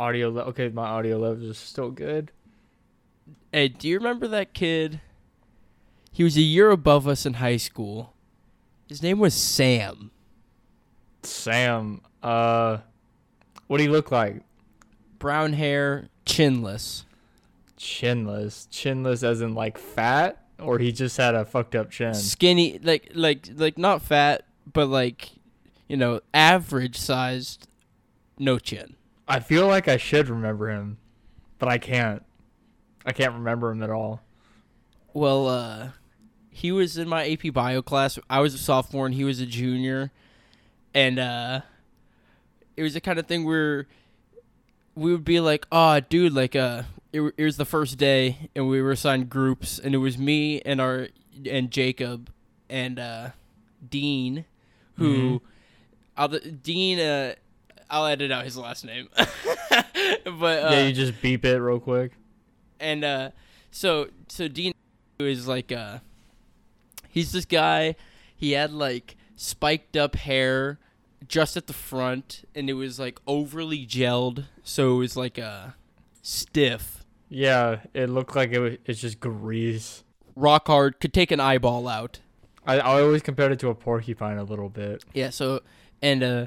audio. Le- okay, my audio levels are still good. Hey, do you remember that kid? He was a year above us in high school. His name was Sam. Sam, uh, what do he look like? Brown hair, chinless. Chinless, chinless, as in like fat, or he just had a fucked up chin. Skinny, like like like not fat, but like you know, average sized, no chin. I feel like I should remember him, but I can't. I can't remember him at all. Well, uh, he was in my AP Bio class. I was a sophomore and he was a junior, and uh, it was the kind of thing where we would be like, "Oh, dude, like, uh, it, it was the first day, and we were assigned groups, and it was me and our and Jacob and uh, Dean, who, I'll, Dean, uh, I'll edit out his last name, but uh, yeah, you just beep it real quick. and uh so so Dean is like uh he's this guy he had like spiked up hair just at the front and it was like overly gelled so it was like uh stiff Yeah, it looked like it was, it's just grease. rock hard could take an eyeball out I, I always compared it to a porcupine a little bit. yeah so and uh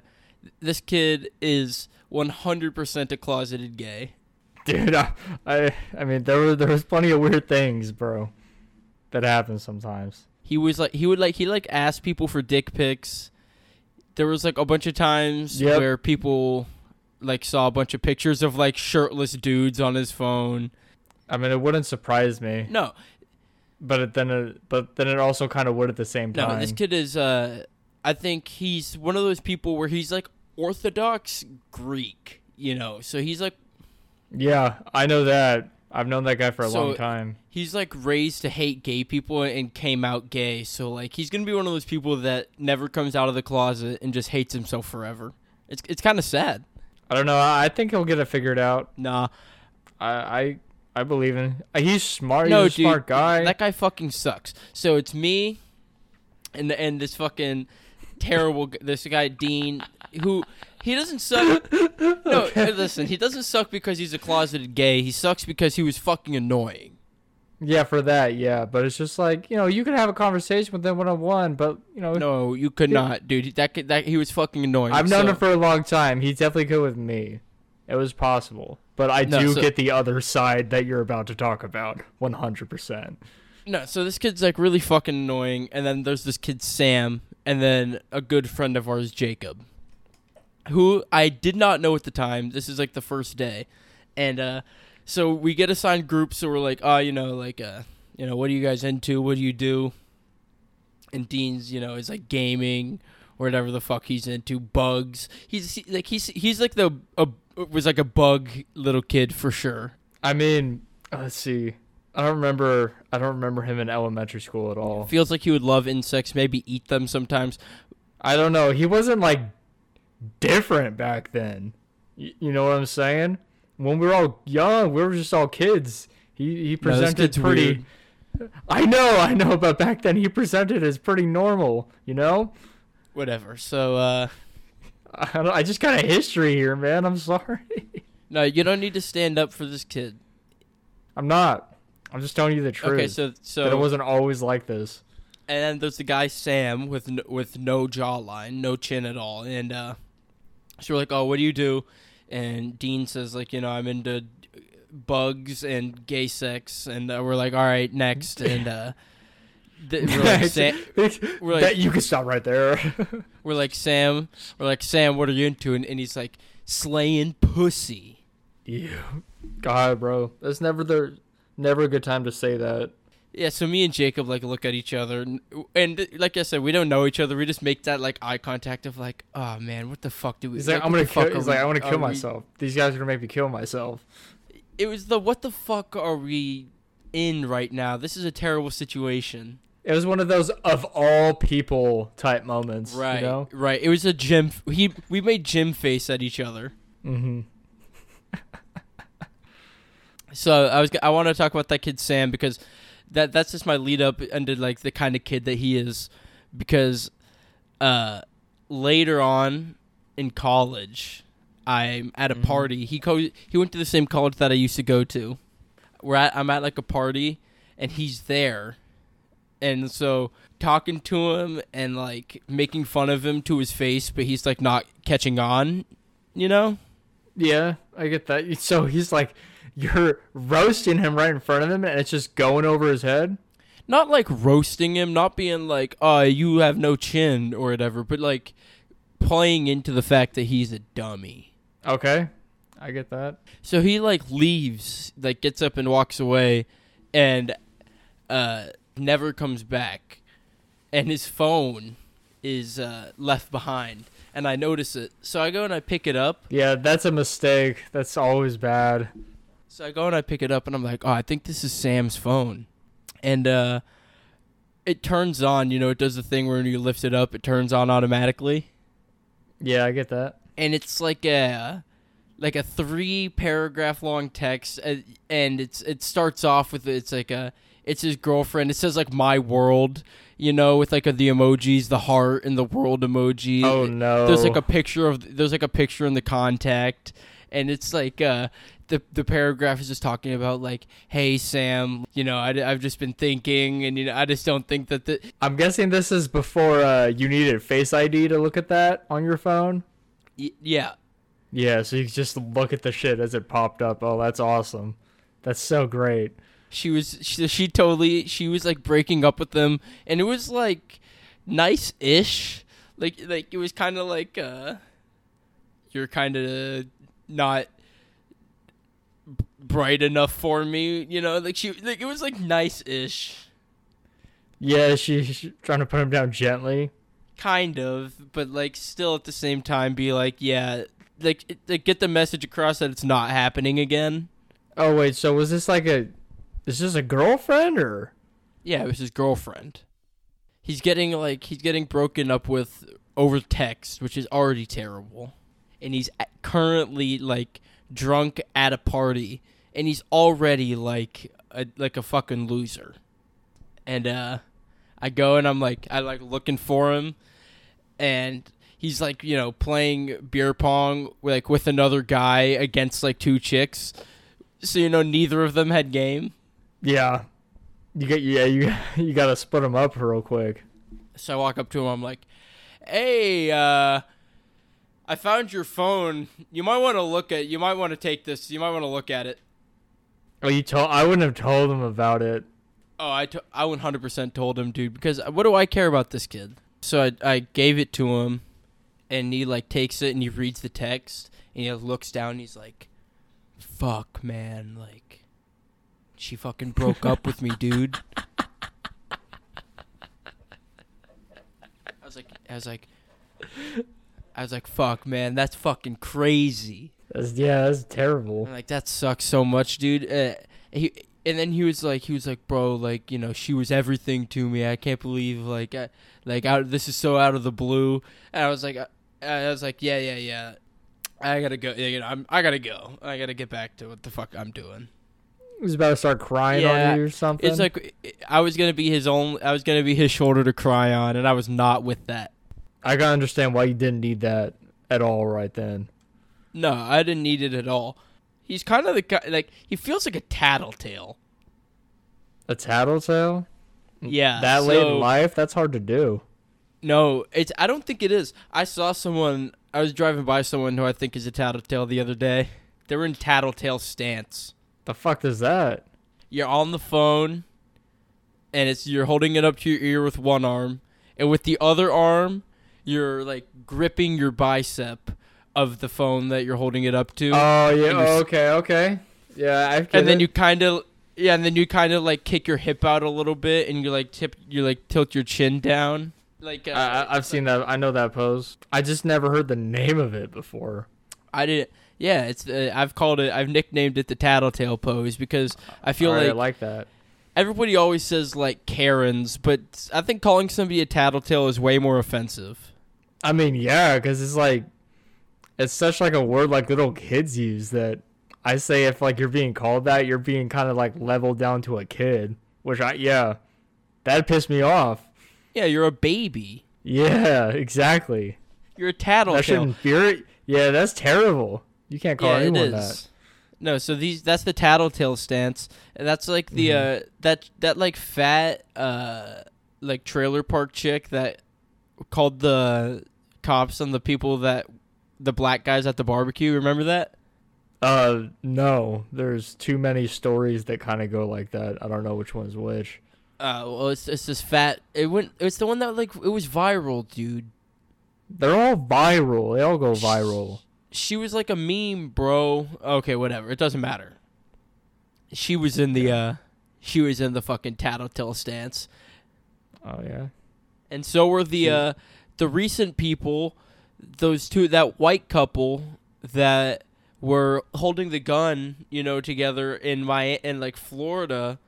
this kid is 100% a closeted gay Dude, I, I, I mean, there were there was plenty of weird things, bro, that happen sometimes. he was like he would like he like ask people for dick pics. There was like a bunch of times Yep. where people like saw a bunch of pictures of like shirtless dudes on his phone. I mean, it wouldn't surprise me, No, but it, then it, but then it also kind of would at the same time. no, time. this kid is uh I think he's one of those people where he's like orthodox Greek, you know. So he's like yeah, I know that. I've known that guy for a So- long time. he's like raised to hate gay people and came out gay. So like he's going to be one of those people that never comes out of the closet and just hates himself forever. It's it's kind of sad. I don't know. I think he'll get it figured out. Nah, I I, I believe in. uh, He's smart. no, he's a dude, smart guy. That guy fucking sucks. So it's me, and the, and this fucking terrible this guy Dean, who he doesn't suck. No, listen, he doesn't suck because he's a closeted gay. He sucks because he was fucking annoying. yeah, for that, yeah. But it's just like you know, you can have a conversation with them one on one, but you know, No, you could Dude. not, dude. That that he was fucking annoying. I've known so- him for a long time. He's definitely good with me. It was possible, but I No, do so- get the other side that you're about to talk about, one hundred percent. No, so this kid's like really fucking annoying, and then there's this kid Sam, and then a good friend of ours Jacob, who I did not know at the time. This is like the first day, and uh, so we get assigned groups. So we're like, oh, you know, like, uh, you know, what are you guys into? What do you do? And Dean's, you know, is like gaming or whatever the fuck he's into. Bugs. He's he- like he's he's like the a, was like a bug little kid for sure. I mean, let's see. I don't remember. I don't remember him in elementary school at all. Feels like he would love insects, maybe eat them sometimes. I don't know. He wasn't like different back then. Y- you know what I'm saying? When we were all young, we were just all kids. He he presented kid's pretty. weird. I know, I know, but back then he presented as pretty normal. You know, whatever. So uh I, don't, I just got a history here, man. I'm sorry. no, you don't need to stand up for this kid. I'm not. I'm just telling you the truth. Okay, so that it wasn't always like this. and then there's the guy Sam with no, with no jawline, no chin at all, and uh so we're like, "Oh, what do you do?" And Dean says like, "You know, I'm into bugs and gay sex." And uh, we're like, "All right, next." And uh th- we're like, Sam, we're like- that you can stop right there. we're like Sam, we're like Sam, what are you into? And, and he's like, "Slaying pussy." you, God, bro, that's never the never a good time to say that. Yeah, so me and Jacob like look at each other, and, and like I said, we don't know each other. We just make that like eye contact of like, oh man, what the fuck do we? He's like, I'm gonna kill. He's like, I want to kill we-" myself. These guys are gonna make me kill myself. It was the what the fuck are we in right now? This is a terrible situation. It was one of those of all people type moments. Right, You know. right. It was a gym. He we made gym face at each other. Mm-hmm. So I was I want to talk about that kid Sam because that that's just my lead up into like the kind of kid that he is because uh later on in college I'm at a Mhm. party. He co- he went to the same college that I used to go to. We're at I'm at like a party and he's there. And so talking to him and like making fun of him to his face, but he's like not catching on, you know? Yeah, I get that. So he's like, you're roasting him right in front of him, and it's just going over his head. Not like roasting him, not being like, "Oh, you have no chin" or whatever, but like playing into the fact that he's a dummy. Okay, I get that. So he like leaves, like gets up and walks away, and uh, never comes back. And his phone is uh, left behind, and I notice it. So I go and I pick it up. Yeah, that's a mistake. That's always bad. So I go and I pick it up, and I'm like, oh, I think this is Sam's phone, and uh, it turns on. You know, it does the thing where when you lift it up, it turns on automatically. Yeah, I get that. and it's like a like a three paragraph long text uh, and it's it starts off with it's like a it's his girlfriend it says like my world you know with like a, the emojis the heart and the world emoji Oh no. there's like a picture of there's like a picture in the contact and it's like uh the the paragraph is just talking about like hey sam you know I, i've just been thinking and you know i just don't think that the I'm guessing this is before uh, you needed Face ID to look at that on your phone. y- yeah Yeah, so you just look at the shit as it popped up. Oh, that's awesome. That's so great. she was she, she totally she was like breaking up with them and it was like nice-ish like like it was kind of like uh you're kind of not bright enough for me you know like she like it was like nice-ish Yeah, she, she's trying to put him down gently. kind of but like still at the same time be like yeah like, it, like get the message across that it's not happening again Oh wait, so was this like a is this a girlfriend or Yeah, it was his girlfriend. He's getting like he's getting broken up with over text, which is already terrible. And he's currently like drunk at a party and he's already like a like a fucking loser. And uh I go and I'm like I like looking for him and he's like, you know, playing beer pong like with another guy against like two chicks. So you know neither of them had game. Yeah. You get yeah, you you got to split them up real quick. So I walk up to him. I'm like, "Hey, uh, I found your phone. You might want to look at. You might want to take this. You might want to look at it." Oh, you told I wouldn't have told him about it. Oh, I, to- I 100% told him, dude, because what do I care about this kid? So I, I gave it to him, and he like takes it and he reads the text, and he looks down. And he's like, "Fuck, man, like, she fucking broke up with me, dude." I was like, I was like, I was like, "Fuck, man, that's fucking crazy." That's, yeah, that's terrible. I'm like that sucks so much, dude. Uh, he and then he was like, he was like, bro, like you know, she was everything to me. I can't believe like, I, like out. This is so out of the blue. And I was like, I, I was like, yeah, yeah, yeah. I gotta go. You know, I'm, I gotta go. I gotta get back to what the fuck I'm doing. He was about to start crying Yeah, on you or something. It's like I was gonna be his own. I was gonna be his shoulder to cry on, and I was not with that. I gotta understand why you didn't need that at all right then. No, I didn't need it at all. He's kind of the guy. Like he feels like a tattletale. A tattletale? Yeah, That late in life? That's hard to do. No, it's. I don't think it is. I saw someone. I was driving by someone who I think is a tattletale the other day. They were in tattletale stance. The fuck is that? You're on the phone, and it's you're holding it up to your ear with one arm, and with the other arm, you're like gripping your bicep of the phone that you're holding it up to, Oh yeah. Oh, okay. Okay. Yeah. I and then you kind of. Yeah, and then you kind of like kick your hip out a little bit, and you like tip, you like tilt your chin down, like uh, I, I've seen that. I know that pose. I just never heard the name of it before. I didn't. Yeah, it's. Uh, I've called it. I've nicknamed it the tattletale pose because I feel Alright, like, I like that. everybody always says like Karens, but I think calling somebody a tattletale is way more offensive. I mean, yeah, because it's like, it's such like a word like little kids use that I say if like you're being called that, you're being kind of like leveled down to a kid. Which I yeah, that pissed me off. Yeah, you're a baby. Yeah, exactly. You're a That tattletale. should infuriate Yeah, that's terrible. You can't call yeah, it anyone that. No, so these that's the tattletale stance, and that's like the Mhm. uh that that like fat uh like trailer park chick that called the cops on the people that the black guys at the barbecue. Remember that? Uh, no. There's too many stories that kind of go like that. I don't know which one's which. Uh, well, it's it's this fat. It went. It's the one that like it was viral, dude. They're all viral. They all go viral. She was like a meme, bro. Okay, whatever. It doesn't matter. She was in the uh, she was in the fucking tattletale stance. Oh yeah. and so were the uh, the recent people, those two, that white couple that were holding the gun, you know, together in my in like Florida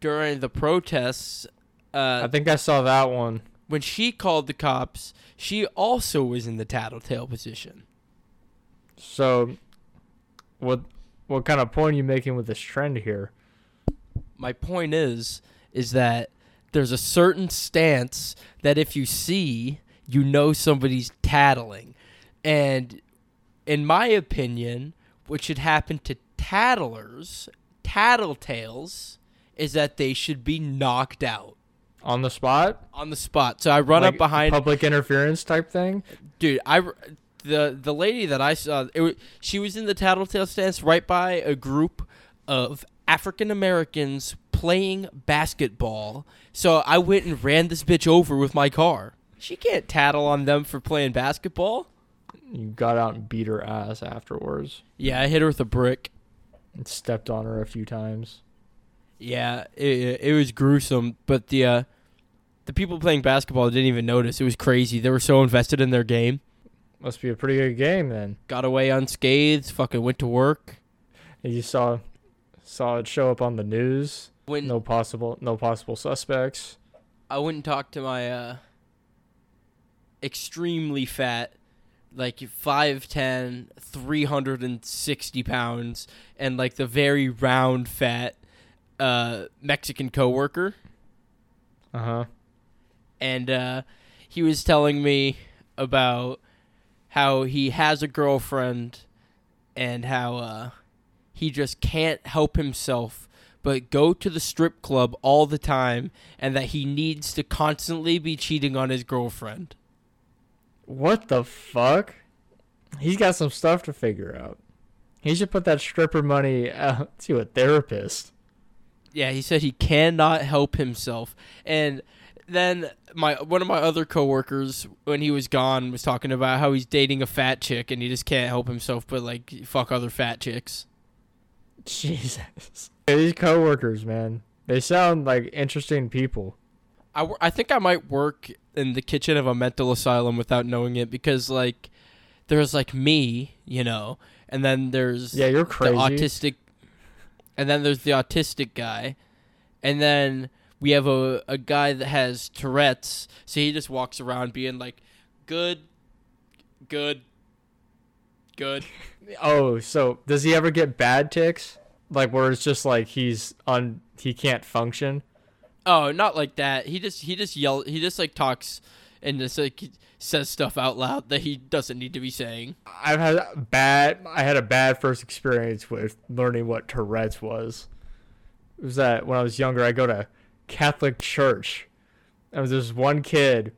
during the protests. Uh, I think I saw that one. when she called the cops, she also was in the tattletale position. So, what what kind of point are you making with this trend here? My point is, is that there's a certain stance that if you see, you know somebody's tattling, and in my opinion, what should happen to tattlers, tattletales, is that they should be knocked out On the spot? on the spot. So I run Like up behind, public interference type thing? dude. I the the lady that I saw, it was, she was in the tattletale stance right by a group of African Americans playing basketball. So I went and ran this bitch over with my car. She can't tattle on them for playing basketball. You got out and beat her ass afterwards Yeah, I hit her with a brick. and stepped on her a few times. Yeah, it, it was gruesome, but the uh, the people playing basketball didn't even notice. It was crazy. They were so invested in their game. Must be a pretty good game then. Got away unscathed. Fucking went to work. And you saw saw it show up on the news. When No possible no possible suspects. I and talked to my uh, extremely fat, like 5'10", 360 pounds, and like the very round fat uh, Mexican coworker. Uh-huh. and uh, he was telling me about how he has a girlfriend and how uh, he just can't help himself but go to the strip club all the time and that he needs to constantly be cheating on his girlfriend. What the fuck? He's got some stuff to figure out. He should put that stripper money out to a therapist. Yeah, he said he cannot help himself. And then my one of my other coworkers when he was gone was talking about how he's dating a fat chick and he just can't help himself but like fuck other fat chicks. Jesus. These coworkers, man. They sound like interesting people. I, I think I might work in the kitchen of a mental asylum without knowing it because like there's like me, you know, and then there's Yeah, you're the crazy. autistic and then there's the autistic guy. And then we have a a guy that has Tourette's, so he just walks around being like good good good. Oh, so does he ever get bad tics? Like where it's just like he's on he can't function? Oh, not like that. He just he just yell he just like talks and just like says stuff out loud that he doesn't need to be saying. I've had bad I had a bad first experience with learning what Tourette's was. It was that when I was younger I go to Catholic church. There was this one kid.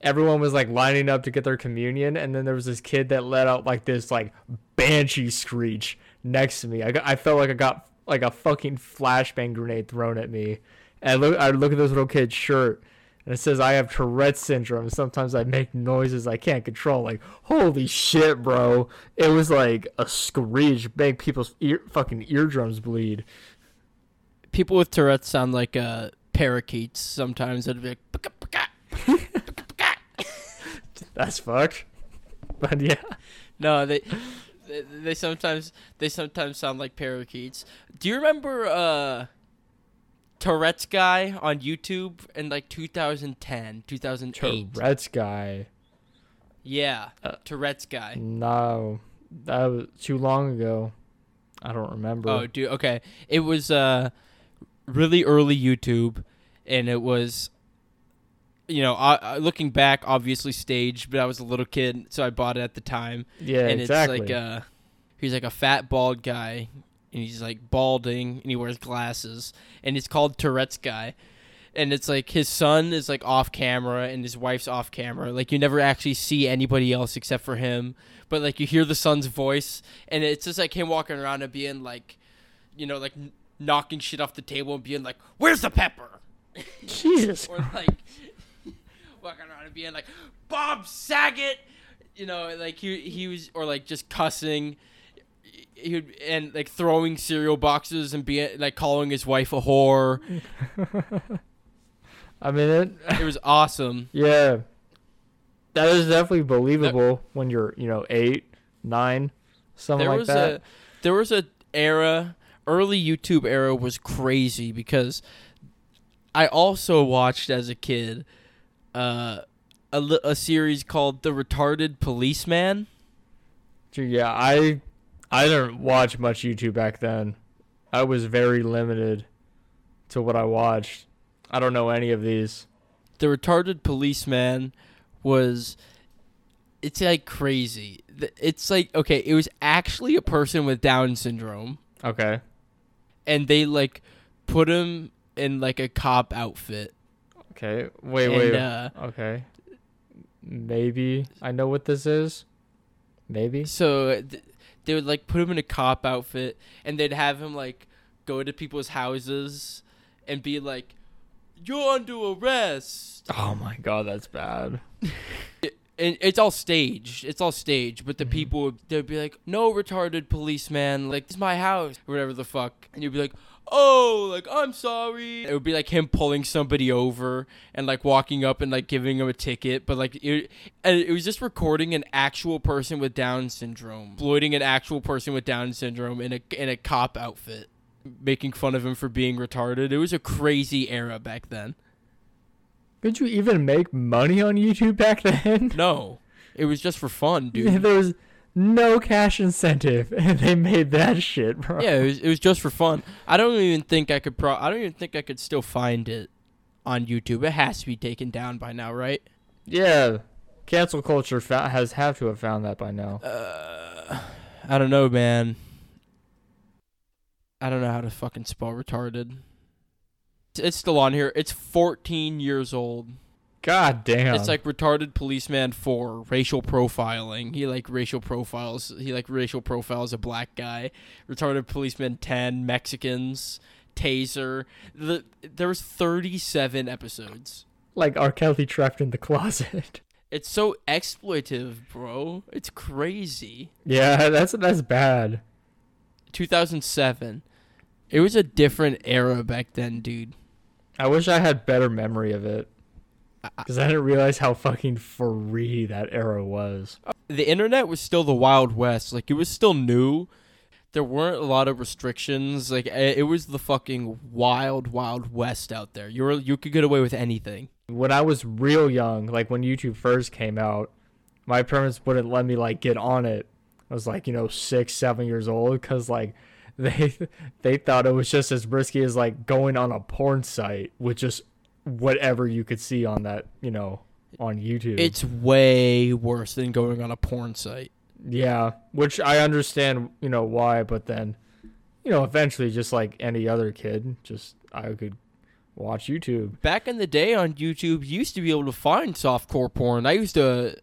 Everyone was like lining up to get their communion and then there was this kid that let out like this like banshee screech next to me. I got I felt like I got like a fucking flashbang grenade thrown at me. And I look I look at this little kid's shirt and it says I have Tourette's syndrome. Sometimes I make noises I can't control. Like, holy shit, bro! It was like a screech, make people's ear, fucking eardrums bleed. People with Tourette's sound like uh, parakeets sometimes. It'd be like, "Paka, paka." That's fucked. But yeah, no, they, they they sometimes they sometimes sound like parakeets. Do you remember uh, Tourette's guy on YouTube in like 2010, 2008? Tourette's guy. Yeah, Uh, Tourette's guy. No, that was too long ago. I don't remember. Oh, dude. Okay, it was uh really early YouTube, and it was you know, I, I, looking back, obviously staged, but I was a little kid, so I bought it at the time. Yeah, and exactly. it's like uh he's like a fat bald guy and he's like balding and he wears glasses and he's called Tourette's guy. And it's like his son is like off camera and his wife's off camera. Like you never actually see anybody else except for him. But like you hear the son's voice and it's just like him walking around and being like you know, like knocking shit off the table and being like, "Where's the pepper?" Jesus. or like walking around and being like Bob Saget, you know, like he he was or like just cussing, he would, and like throwing cereal boxes and being like calling his wife a whore. I mean it. It was awesome. Yeah, that is definitely believable when you're you know eight, nine, something there like was that. a there was a era early YouTube era was crazy because I also watched as a kid uh, a a series called The Retarded Policeman. Yeah, I I didn't watch much YouTube back then. I was very limited to what I watched. I don't know any of these. the retarded policeman was it's like crazy it's like okay it was actually a person with down syndrome Okay. and they like put him in like a cop outfit Okay. Wait, and, wait. uh, okay. Maybe I know what this is. Maybe. so th- they would like put him in a cop outfit and they'd have him like go to people's houses and be like you're under arrest Oh my god, that's bad. and it's all staged. It's all staged. But the Mhm. people they'd be like, "No, retarded policeman! Like this is my house, or whatever the fuck." And you'd be like, "Oh, like I'm sorry." It would be like him pulling somebody over and like walking up and like giving him a ticket. But like it, and it was just recording an actual person with Down syndrome, exploiting an actual person with Down syndrome in a in a cop outfit, making fun of him for being retarded. It was a crazy era back then. Could you even make money on YouTube back then? No, it was just for fun, dude. there was no cash incentive, and they made that shit, bro. Yeah, it was, it was just for fun. I don't even think I could pro. I don't even think I could still find it on YouTube. It has to be taken down by now, right? Yeah. Cancel culture fa- has have to have found that by now. Uh, I don't know, man. I don't know how to fucking spell retarded. It's- It's still on here. It's 14 years old. God damn. It's like retarded policeman for racial profiling. He like racial profiles. He like racial profiles a black guy. Retarded policeman 10 Mexicans. Taser. The there was 37 episodes. like R. Kelly trapped in the closet. It's so exploitive, bro. It's crazy. yeah, that's that's bad. 2007. It was a different era back then, dude. I wish I had better memory of it. Because I didn't realize how fucking free that era was. the internet was still the wild west. Like it was still new. There weren't a lot of restrictions. Like eh, it was the fucking wild wild west out there. You were you could get away with anything. When I was real young, like when YouTube first came out, my parents wouldn't let me like get on it. I was like, you know, six, seven years old, because like they they thought it was just as risky as like going on a porn site with just whatever you could see on that, you know, on YouTube. it's way worse than going on a porn site. Yeah, which I understand, you know, why, but then, you know, eventually, just like any other kid, just I could watch YouTube. back in the day on youtube you used to be able to find softcore porn. I used to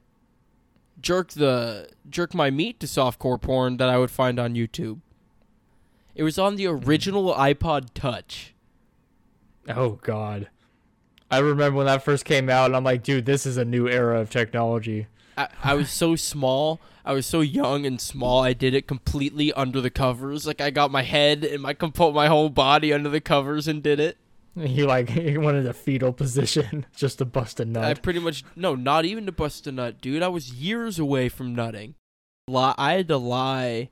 jerk the jerk my meat to softcore porn that i would find on youtube. It was on the original ipod touch. Oh God, I remember when that first came out, and I'm like, dude, this is a new era of technology. I, I was so small. I was so young and small. I did it completely under the covers. Like I got my head and my put my whole body under the covers and did it. You like you went in a fetal position just to bust a nut. I pretty much no, not even to bust a nut, dude. I was years away from nutting. Li- I had to lie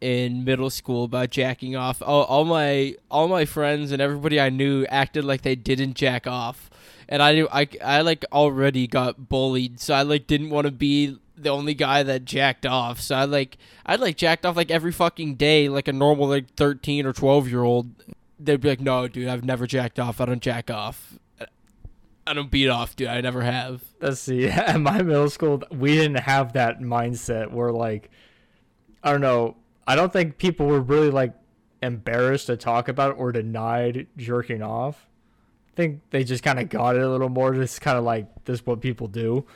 in middle school about jacking off. All, all my all my friends and everybody I knew acted like they didn't jack off, and I knew I I like already got bullied, so I like didn't want to be the only guy that jacked off. So I like I like jacked off like every fucking day, like a normal like thirteen or twelve year old. They'd be like, "No, dude, I've never jacked off. I don't jack off." I don't beat off, dude. I never have. Let's see. At my middle school, we didn't have that mindset where like, I don't know. I don't think people were really like embarrassed to talk about it or denied jerking off. I think they just kind of got it a little more. Just kind of like this is what people do.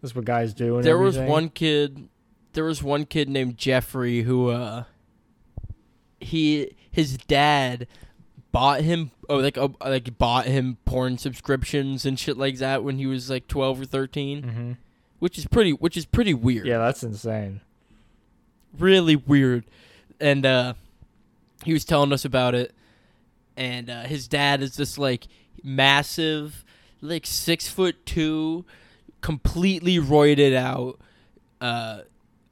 This is what guys do. And there everything. was one kid. There was one kid named Jeffrey who, uh, he his dad bought him oh like uh, like bought him porn subscriptions and shit like that when he was like 12 or 13 hmm which is pretty which is pretty weird Yeah, that's insane. Really weird. And uh he was telling us about it. And uh his dad is this like massive like six foot two completely roided out uh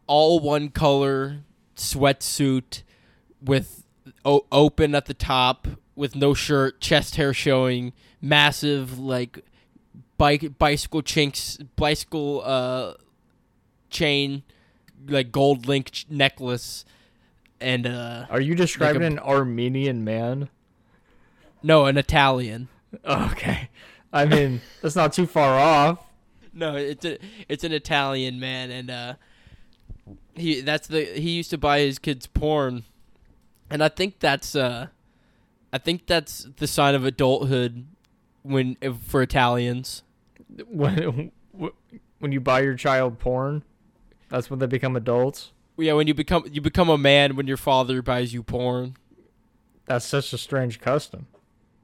all one color sweatsuit with o- open at the top with no shirt chest hair showing massive like bike bicycle chinks bicycle uh chain like gold link necklace and uh Are you describing an Armenian man? no an italian Okay. I mean, that's not too far off. no it's a it's an italian man and uh he that's the he used to buy his kids porn and i think that's uh i think that's the sign of adulthood when if- for italians When when you buy your child porn, that's when they become adults. yeah when you become you become a man when your father buys you porn That's such a strange custom.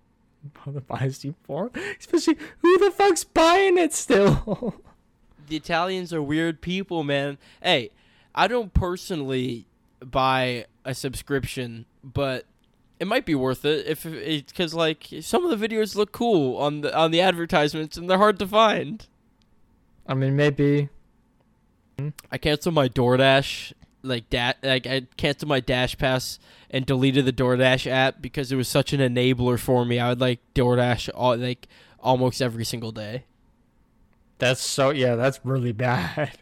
Father buys you porn, especially who the fuck's buying it still? the Italians are weird people, man. Hey, I don't personally buy a subscription, but it might be worth it if it's because like some of the videos look cool on the on the advertisements and they're hard to find. I mean, maybe. I canceled my DoorDash like da- like I canceled my Dash Pass and deleted the DoorDash app because it was such an enabler for me. I would like DoorDash all like almost every single day. That's so yeah, that's really bad.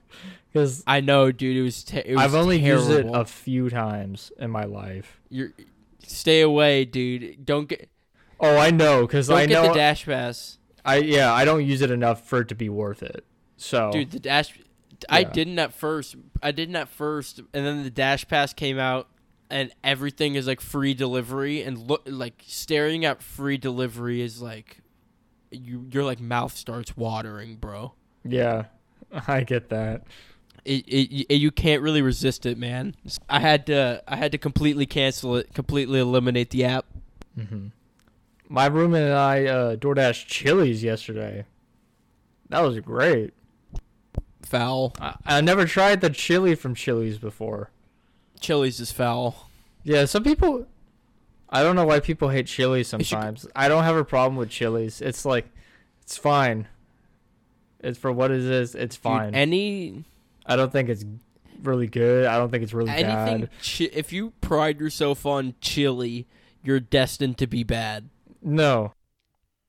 Because I know, dude. It was. Te- it was I've only used it a few times in my life. You're stay away, dude. Don't get Oh, I know, because don't I get know. the dash pass, I yeah, I don't use it enough for it to be worth it. So dude. The dash. I didn't at first. I didn't at first, and then the dash pass came out, and everything is like free delivery, and look like staring at free delivery is like, you your like mouth starts watering, bro. yeah, I get that. It, it, it you can't really resist it, man. I had to I had to completely cancel it, completely eliminate the app. Mm-hmm. My roommate and I uh, DoorDash Chili's yesterday. That was great. Foul. I, I never tried the chili from Chili's before. Chili's is foul. Yeah, some people. I don't know why people hate chili should- sometimes. I don't have a problem with chilies. It's like, it's fine. It's for what it is. It's Dude, fine. any I don't think it's really good. I don't think it's really anything bad. chi- if you pride yourself on chili you're destined to be bad No.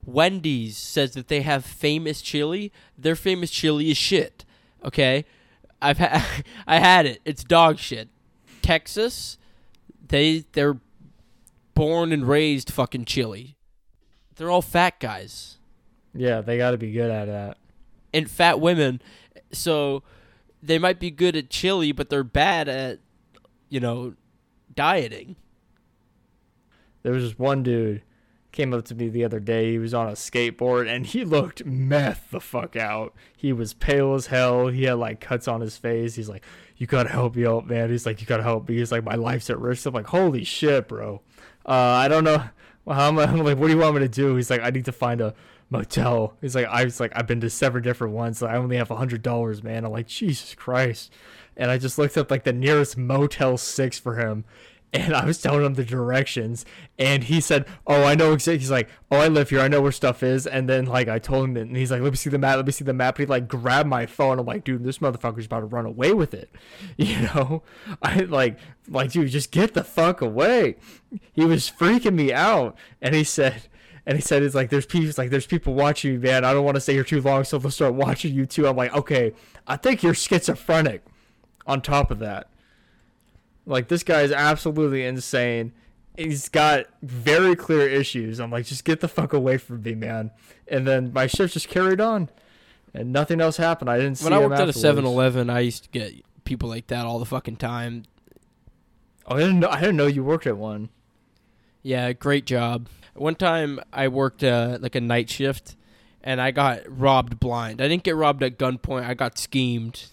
wendy's says that they have famous chili their famous chili is shit okay? I've had i had it. It's dog shit. Texas they they're born and raised fucking chili they're all fat guys. Yeah, they got to be good at that. and fat women. So they might be good at chili but they're bad at you know dieting. There was this one dude came up to me the other day. He was on a skateboard and he looked meth the fuck out. He was pale as hell. He had like cuts on his face. He's like, "You gotta help me out, man." He's like, "You gotta help me." He's like, "My life's at risk." I'm like, "Holy shit, bro." Uh, I don't know. Well, how am I? I'm like, "What do you want me to do?" He's like, "I need to find a motel." He's like, "I was like, I've been to seven different ones. I only have a hundred dollars, man." I'm like, "Jesus Christ!" And I just looked up like the nearest Motel Six for him and I was telling him the directions, and he said, "Oh, I know exactly." He's like, "Oh, I live here. I know where stuff is." And then like I told him, and he's like, "Let me see the map. Let me see the map." And he like grabbed my phone. I'm like, "Dude, this motherfucker's about to run away with it," you know? I like, like, dude, just get the fuck away. He was freaking me out, and he said. And he said, "It's like there's people, like there's people watching you, man. I don't want to stay here too long, so they'll start watching you too." I'm like, "Okay, I think you're schizophrenic." On top of that, like this guy is absolutely insane he's got very clear issues. I'm like, just get the fuck away from me, man. And then my shift just carried on, and nothing else happened. I didn't see When I worked at a afterwards. 7-Eleven, I used to get people like that all the fucking time. Oh, I didn't know. I didn't know you worked at one. Yeah, great job. One time I worked uh, like a night shift, and I got robbed blind. I didn't get robbed at gunpoint. I got schemed.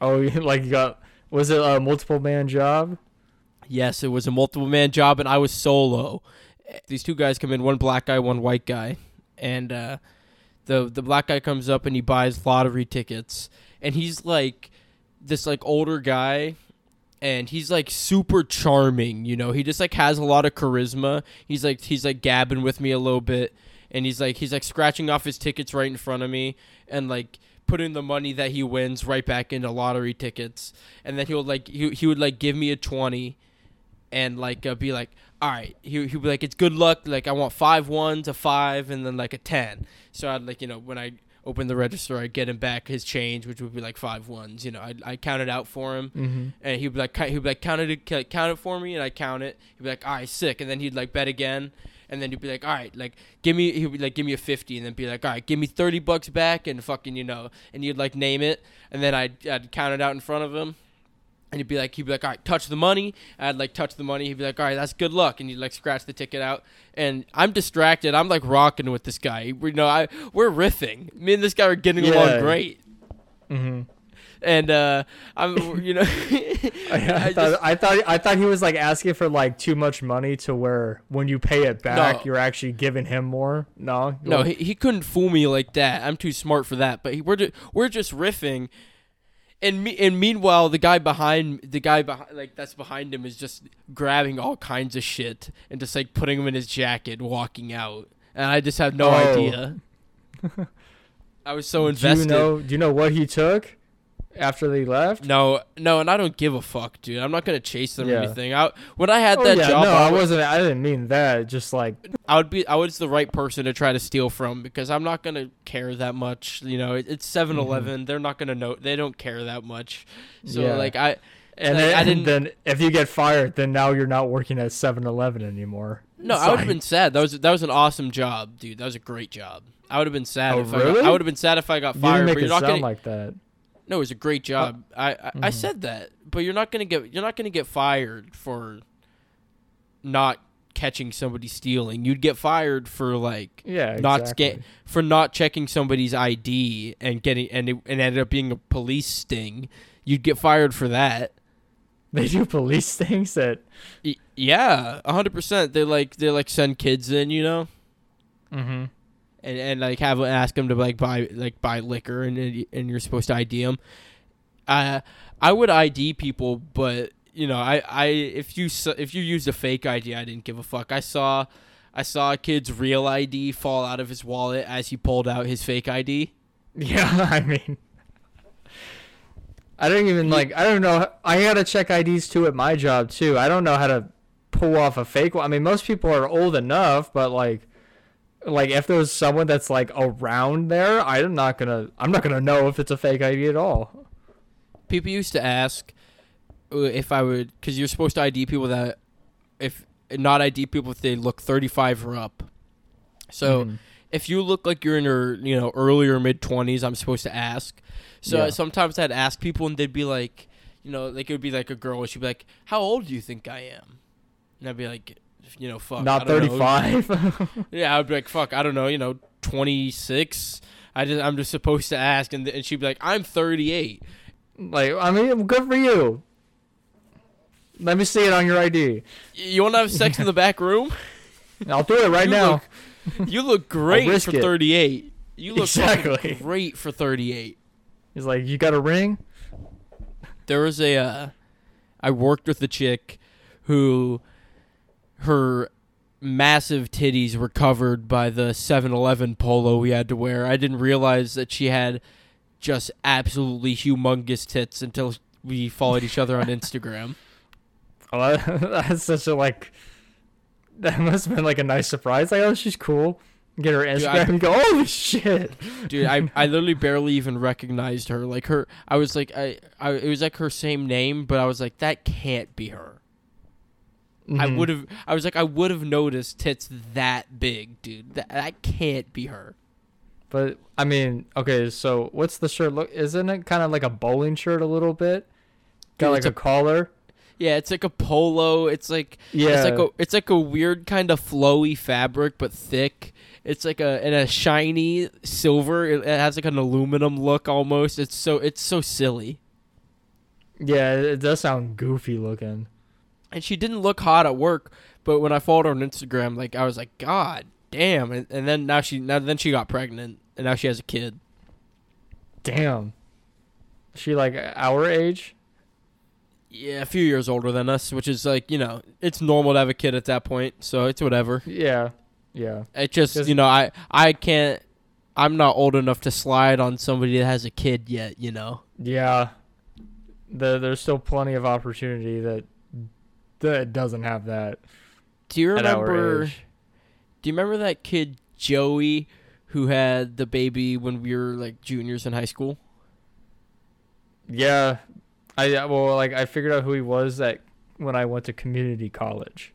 Oh, like you got. Was it a multiple man job? Yes, it was a multiple man job, and I was solo. These two guys come in, one black guy, one white guy, and uh, the the black guy comes up and he buys lottery tickets, and he's like this like older guy, and he's like super charming. You know, he just like has a lot of charisma. He's like he's like gabbing with me a little bit, and he's like he's like scratching off his tickets right in front of me, and like putting the money that he wins right back into lottery tickets, and then he'll like he he would like give me a twenty and like uh, be like, all right, he he'd be like, it's good luck. Like I want five ones, a five, and then like a ten. So I'd like you know when I open the register, I'd get him back his change, which would be like five ones. You know, I I count it out for him, Mm-hmm. and he'd be like he'd be like count it count it for me, and I count it. He'd be like, all right, sick, and then he'd like bet again. And then he'd be like, "All right, like give me." He'd be like, "Give me a 50 and then be like, "All right, give me thirty bucks back," and fucking, you know, and you'd like name it, and then I'd, I'd count it out in front of him, and he'd be like, he'd be like, all right, touch the money. I'd like touch the money. He'd be like, all right, that's good luck, and you'd like scratch the ticket out. And I'm distracted. I'm like rocking with this guy. You know I we're riffing. Me and this guy are getting Yeah. along great. Mm-hmm. And uh, I'm you know, I, I thought, just- I thought I thought he was like asking for like too much money to where when you pay it back, No. you're actually giving him more. No, no, he, he couldn't fool me like that. I'm too smart for that. But he, we're just, we're just riffing. And me, and meanwhile, the guy behind the guy behind like that's behind him is just grabbing all kinds of shit and just like putting him in his jacket, walking out. And I just have no Oh. idea. I was so invested. do you know? Do you know what he took after they left? No, no, and I don't give a fuck, dude. I'm not gonna chase them or anything. I when I had Oh, that yeah, job, no, I, I was, wasn't. I didn't mean that. Just like I would be I was the right person to try to steal from because I'm not gonna care that much. You know, it, it's 7-Eleven. They're not gonna know. They don't care that much. So Mm-hmm. Yeah. like I. And Like, then, I didn't- then if you get fired, then now you're not working at 7-Eleven anymore. No, It's I would have like- been sad. That was that was an awesome job, dude. That was a great job. I would have been sad Oh, if I, really? got, I would have been sad if I got You fired. didn't make it not sound gonna. like that. No, it was a great job. I I, I Mhm. said that, but you're not gonna get you're not gonna get fired for not catching somebody stealing. You'd get fired for like Yeah, not exactly. sca- for not checking somebody's ID and getting and it, and ended up being a police sting. You'd get fired for that. They do police things that. Y- yeah, hundred percent. They like they like send kids in, you know. Mm-hmm. And, and like have ask them to like buy like buy liquor and and you're supposed to ID them. Uh, I would ID people, but you know, I, I if you if you used a fake ID, I didn't give a fuck. I saw I saw a kid's real ID fall out of his wallet as he pulled out his fake ID. Yeah, I mean, I don't even like. I don't know. I gotta check IDs too at my job too. I don't know how to pull off a fake one. I mean, most people are old enough, but like, like if there's someone that's like around there, I'm not gonna. I'm not gonna know if it's a fake ID at all. People used to ask uh, if I would, because you're supposed to ID people that if not ID people if they look 35 or up. So. Mhm. if you look like you're in your you know earlier mid 20s i'm supposed to ask so Yeah. sometimes i'd ask people and they'd be like you know like it would be like a girl and she'd be like how old do you think i am and i'd be like you know fuck not don't know. 35. yeah i'd be like fuck i don't know you know 26 i just i'm just supposed to ask and, and she'd be like i'm 38 like, I mean, good for you. Let me see it on your ID. you want to have sex in the back room I'll do it right You now. look- you look great for it. 38 you look Exactly. great for 38 He's like, you got a ring? there was a uh, I worked with a chick who her massive titties were covered by the 7-Eleven polo we had to wear. I didn't realize that she had just absolutely humongous tits until we followed each other on Instagram. Oh, that- that's such a like. That must have been like a nice surprise. Like, oh, she's cool. Get her Instagram I- and go, holy shit. Dude, I, I literally barely even recognized her. Like her I was like I, I it was like her same name, but I was like that can't be her. I Mhm. would have. I was like, I would have noticed tits that big, dude. That, that can't be her. But I mean, okay, so what's the shirt look? Isn't it kind of like a bowling shirt a little bit? Got Dude, like a, a- collar. Yeah, it's like a polo. It's like Yeah. it's like a it's like a weird kind of flowy fabric, but thick. It's like a and a shiny silver. It, it has like an aluminum look almost. It's so it's so silly. yeah, it does sound goofy looking. And she didn't look hot at work, but when I followed her on Instagram, like I was like, God damn! And, and then now she now then she got pregnant, and now she has a kid. Damn. She like our age? Yeah, a few years older than us, which is like you know it's normal to have a kid at that point, so it's whatever. Yeah. Yeah. It just you know I I can't. I'm not old enough to slide on somebody that has a kid yet. You know. Yeah. The, there's still plenty of opportunity that that doesn't have that Do you remember? Do you remember that kid Joey who had the baby when we were like juniors in high school? Yeah. I uh, well like I figured out who he was that when I went to community college.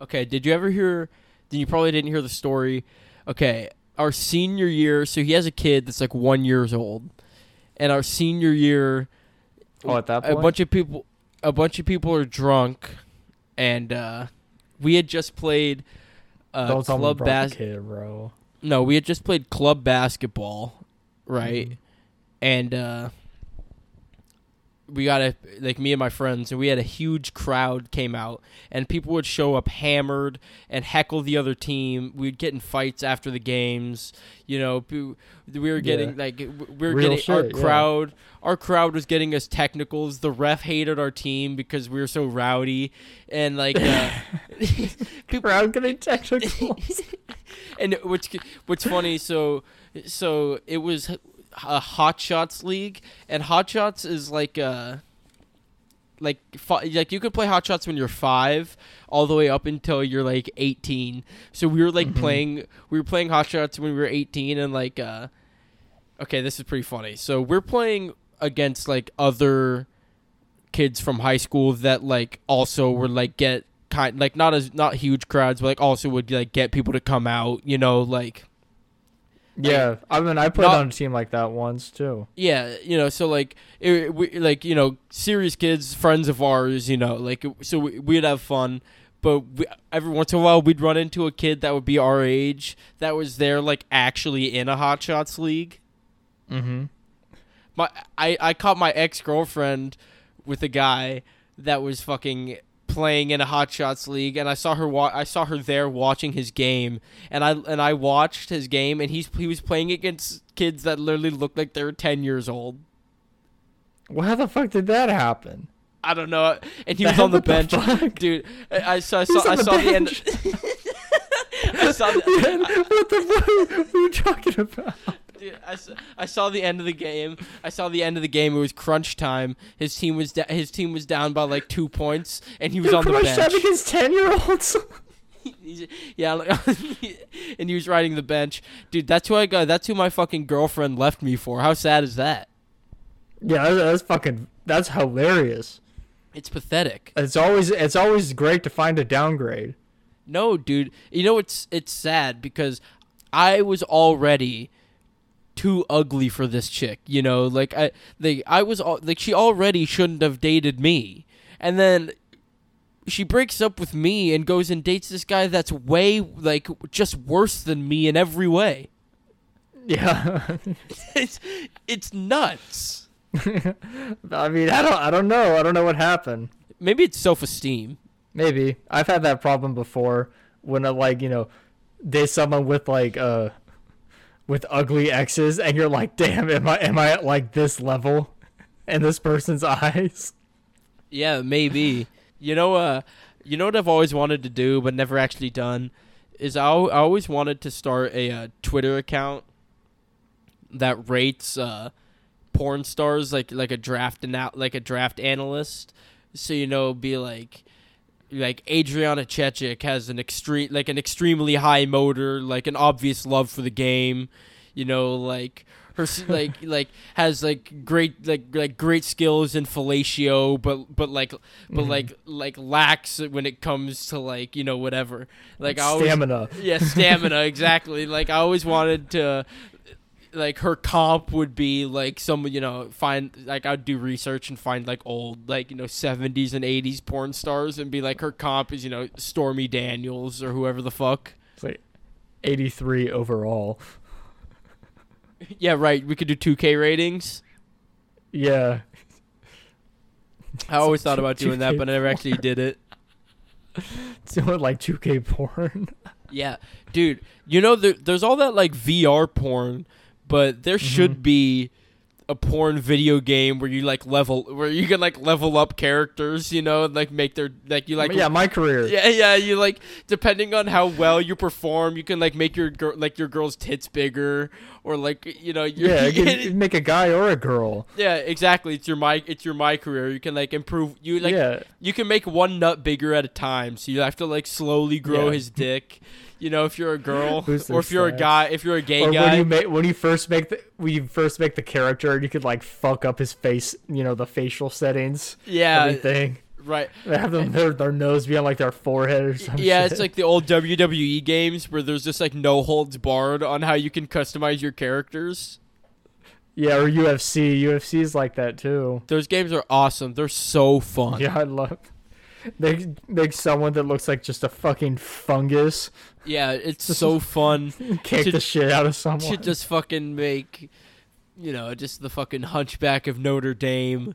Okay, did you ever hear? Then you probably didn't hear the story. Okay, our senior year, so he has a kid that's like one years old, and our senior year, Oh, at that a bunch of people, a bunch of people are drunk, and uh, we had just played uh, club about bas- the kid, bro. No, we had just played club basketball, right? Mhm. And uh we got a like me and my friends and we had a huge crowd came out and people would show up hammered and heckle the other team we'd get in fights after the games you know we were getting Yeah. like we were Real getting our shit, yeah. crowd our crowd was getting us technicals the ref hated our team because we were so rowdy and like uh, people Crowd getting technicals and what's what's funny so so it was a hot shots league and hot shots is like uh like like you could play hot shots when you're 5 all the way up until you're like 18 so we were like Mhm. playing we were playing hot shots when we were 18 and like uh okay this is pretty funny so we're playing against like other kids from high school that like also were like get kind like not as not huge crowds but like also would like get people to come out you know like yeah, I mean, I played Not- on a team like that once too. yeah you know so like it, we, like you know serious kids friends of ours you know like so we, we'd have fun but we, every once in a while we'd run into a kid that would be our age that was there like actually in a hot shots league Mm-hmm. my I, I caught my ex girlfriend with a guy that was fucking playing in a hot shots league and I saw her wa- I saw her there watching his game and I and I watched his game and he's he was playing against kids that literally looked like they were 10 years old. Well, how the fuck did that happen? I don't know and he was on the bench. Dude, I, I saw I saw I the saw the end bench. I saw the, what the fuck? Are you talking about? Dude, I, saw, I saw the end of the game. I saw the end of the game. It was crunch time. His team was da- his team was down by like two points, and he was on the Crunch bench. time against ten year olds. Yeah, and he was riding the bench, dude. That's who I got. That's who my fucking girlfriend left me for. How sad is that? yeah, that's, that's fucking. That's hilarious. It's pathetic. It's always it's always great to find a downgrade. No, dude. You know it's it's sad because I was already too ugly for this chick. You know, like I they I was al- like she already shouldn't have dated me, and then she breaks up with me and goes and dates this guy that's way like just worse than me in every way. Yeah. it's it's nuts. I mean, I don't I don't know. I don't know what happened. Maybe it's self esteem. Maybe I've had that problem before when I like you know date someone with like uh with ugly exes and you're like, damn, am I am I at like this level in this person's eyes? Yeah, maybe. You know, uh, you know what I've always wanted to do but never actually done is I, I always wanted to start a uh, Twitter account that rates uh, porn stars like like a draft and out like a draft analyst. So you know, be like like Adriana Chechik has an extreme like an extremely high motor, like an obvious love for the game. You know, like her like like has like great like like great skills in fellatio, but but like but Mhm. like like lacks when it comes to like you know whatever. Like I always stamina. yeah, stamina exactly. Like I always wanted to like her comp would be like some you know find like I'd do research and find like old like you know 70s and 80s porn stars and be like her comp is you know Stormy Daniels or whoever the fuck. It's like 83 overall. Yeah, right. We could do 2K ratings. Yeah. I always thought about doing that, but I never actually did it. Doing like 2K porn. Yeah, dude. You know, there, there's all that like VR porn, but there should Mhm. be a porn video game where you like level, where you can like level up characters. You know, and like make their like you like yeah, my career. yeah yeah you like depending on how well you perform, you can like make your girl like your girl's tits bigger or like you know your, Yeah, you can make a guy or a girl. yeah exactly. It's your my it's your my career. You can like improve you like yeah. you can make one nut bigger at a time, so you have to like slowly grow Yeah. his dick. You know, if you're a girl, Boost or if you're a guy, if you're a gay or guy. when you make when you first make the when you first make the character, you could like fuck up his face, you know, the facial settings, yeah, everything. right. They have them their, their nose be on like their forehead or something. Yeah, it's like the old WWE games where there's just like no holds barred on how you can customize your characters. yeah, or UFC. UFC is like that too. Those games are awesome. They're so fun. Yeah, I love. They make someone that looks like just a fucking fungus Yeah, it's so fun kick To- the shit out of to someone. just fucking make, you know, just the fucking Hunchback of Notre Dame,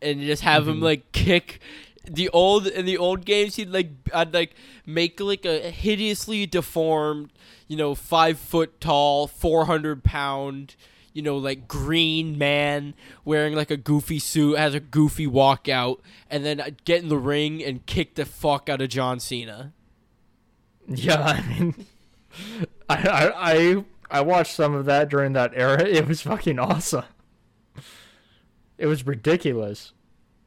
and just have him Mhm. like kick. The old in the old games, he'd like I'd like make like a hideously deformed, you know, five foot tall, four hundred pound, you know, like green man wearing like a goofy suit, has a goofy walkout, and then get in the ring and kick the fuck out of John Cena. Yeah, I mean, I, I I I watched some of that during that era. It was fucking awesome. It was ridiculous.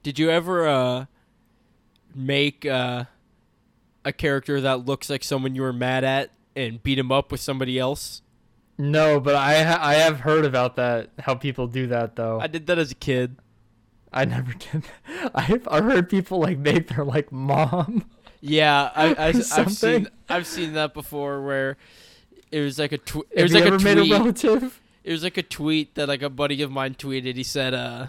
Did you ever uh make uh a character that looks like someone you were mad at and beat him up with somebody else? No, but I ha- I have heard about that. How people do that though. I did that as a kid. I never did. That. I've I heard people like make their like mom. Yeah, I, I I've seen I've seen that before where it was like a tw- it Have was you like ever a made a tweet. relative? it was like a tweet that like a buddy of mine tweeted. He said uh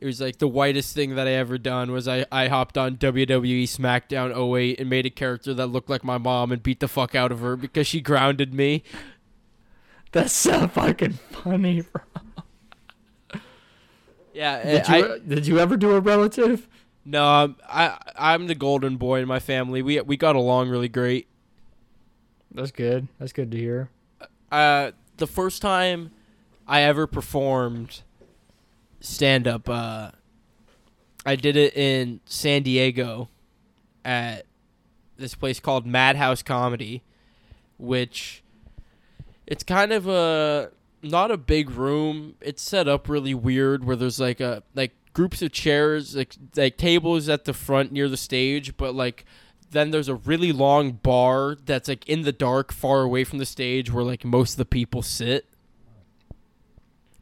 it was like the whitest thing that I ever done was I, I hopped on WWE SmackDown 08 and made a character that looked like my mom and beat the fuck out of her because she grounded me. That's so fucking funny, bro. Yeah, Did I, you did you ever do a relative? No, I'm, I I'm the golden boy in my family. We we got along really great. That's good. That's good to hear. Uh, the first time I ever performed stand up, uh, I did it in San Diego at this place called Madhouse Comedy, which it's kind of a not a big room. It's set up really weird where there's like a like groups of chairs, like like tables at the front near the stage, but like then there's a really long bar that's like in the dark, far away from the stage, where like most of the people sit.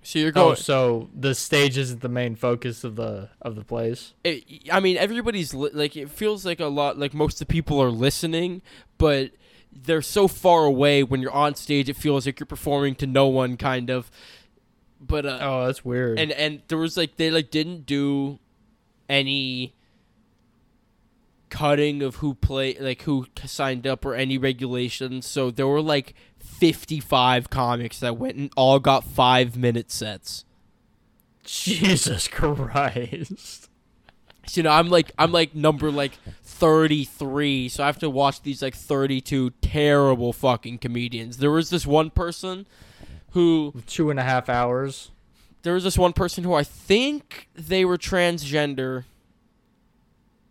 So you're Oh, going. so the stage isn't the main focus of the of the place. it, I mean, everybody's li- like it feels like a lot like most of the people are listening, but they're so far away. When you're on stage, it feels like you're performing to no one, kind of. But uh, Oh, that's weird. and and there was like they like didn't do any cutting of who play like who signed up or any regulations so there were like 55 comics that went and all got 5 minute sets Jesus Christ. So, you know i'm like i'm like number like 33 so i have to watch these like 32 terrible fucking comedians there was this one person who Two and a half hours. there was this one person who I think they were transgender.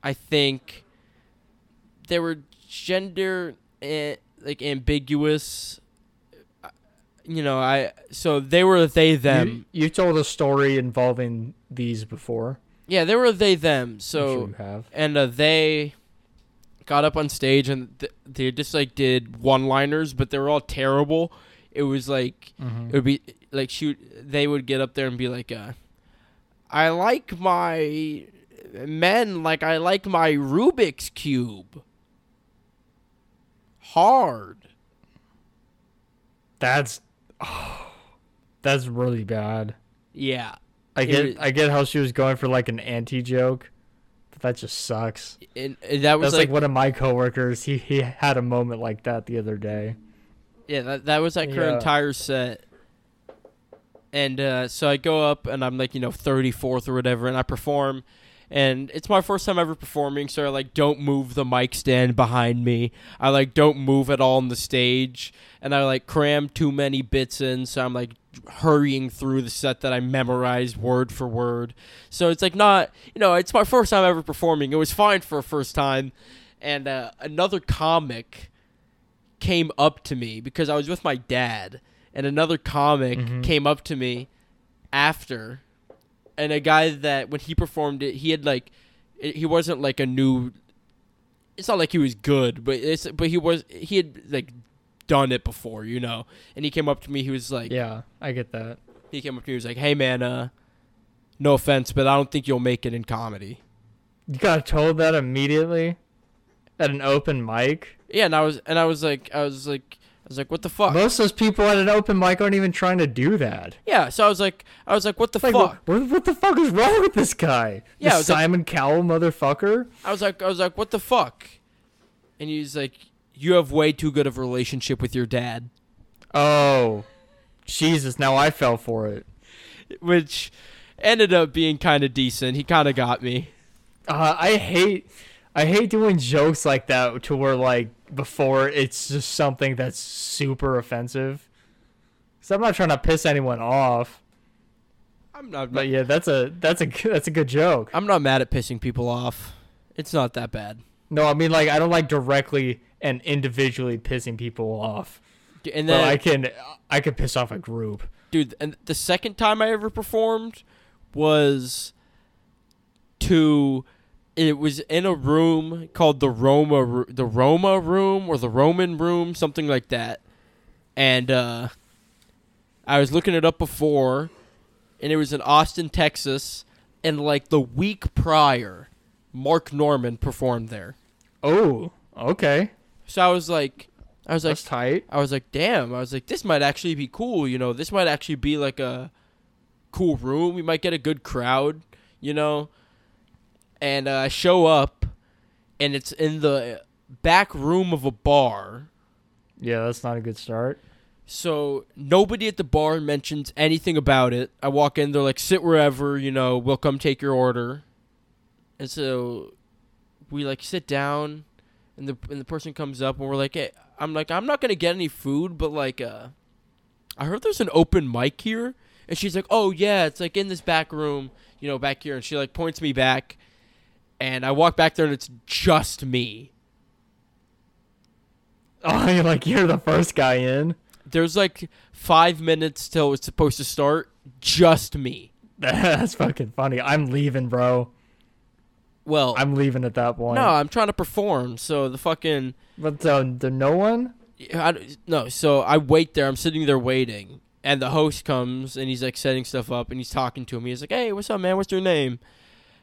I think they were gender eh, like ambiguous. Uh, You know, I so they were they them. You, you told a story involving these before. Yeah, they were they them. So and uh, they got up on stage and th- they just like did one liners, but they were all terrible. It was like Mm-hmm. it would be like shoot they would get up there and be like uh I like my men like I like my Rubik's cube. Hard. That's that's really bad. Yeah. I get was- I get how she was going for like an anti joke, but that just sucks. And, and that was That's like, like, one of my coworkers. He he had a moment like that the other day. yeah, that that was like her Yeah. entire set. And uh, so I go up and I'm like, you know, 34th or whatever, and I perform. And it's my first time ever performing, so I like don't move the mic stand behind me. I like don't move at all on the stage, and I like cram too many bits in, so I'm like hurrying through the set that I memorized word for word. So it's like not, you know, it's my first time ever performing. It was fine for a first time, and uh, another comic came up to me because I was with my dad, and another comic Mhm. came up to me after, and a guy that when he performed it, he had like, he wasn't like a new. It's not like he was good, but it's but he was he had like done it before, you know. And he came up to me. He was like, Yeah, I get that. he came up to me. He was like, "Hey man, uh, no offense, but I don't think you'll make it in comedy." You got told that immediately at an open mic. Yeah, and I was and I was like, I was like, was like, "What the fuck?" Most of those people at an open mic aren't even trying to do that. Yeah, so I was like, I was like, "What the like, fuck?" what, what the fuck is wrong with this guy? Yeah, This was like- Simon Cowell motherfucker. I was like, I was like, "What the fuck?" And he's like, "You have way too good of a relationship with your dad," Oh, Jesus! Now I fell for it. which ended up being kind of decent. He kind of got me. Uh, I hate, I hate doing jokes like that to where like before it's just something that's super offensive. So I'm not trying to piss anyone off, I'm not, but yeah, that's a that's a that's a good joke. I'm not mad at pissing people off. It's not that bad. No, I mean like I don't like directly and individually pissing people off, And but then, I can I can piss off a group. dude, and the second time I ever performed was to it was in a room called the Roma the Roma room or the Roman room something like that and uh I was looking it up before and it was in Austin Texas and like the week prior Mark Normand performed there Oh, okay, so I was like I was like that's tight. I was like, damn. I was like, this might actually be cool. You know, this might actually be like a cool room. We might get a good crowd. You know, and uh, I show up, and it's in the back room of a bar. Yeah, that's not a good start. So nobody at the bar mentions anything about it. I walk in, they're like, sit wherever. You know, we'll come take your order. And so we like sit down, and the and the person comes up, and we're like, hey, I'm like, I'm not gonna get any food, but like, uh, I heard there's an open mic here, and she's like, oh yeah, it's like in this back room, you know, back here, and she like points me back, and I walk back there, and it's just me. Oh, you're like you're the first guy in. There's like five minutes till it's supposed to start, just me. That's fucking funny. I'm leaving, bro. Well, I'm leaving at that point. no, I'm trying to perform, so the fucking. But uh, the no one? I, no, so I wait there. I'm sitting there waiting, and the host comes and he's like setting stuff up and he's talking to him. He's like, "Hey, what's up, man? What's your name?"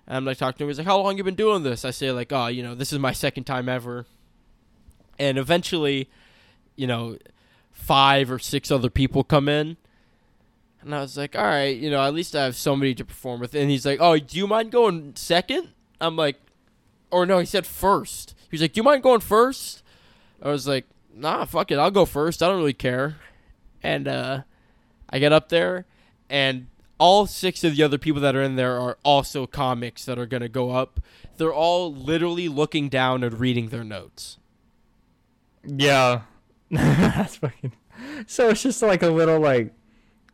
And like talking to him. He's like, "How long you been doing this?" I say like, "Oh, you know, this is my second time ever." And eventually, you know, five or six other people come in. And I was like, all right, you know, at least I have somebody to perform with. And he's like, oh, do you mind going second? I'm like, or no, he said first. He was like, do you mind going first? I was like, nah, fuck it, I'll go first. I don't really care. And uh, I get up there, and all six of the other people that are in there are also comics that are gonna go up. They're all literally looking down and reading their notes. Yeah. That's fucking. So it's just like a little like,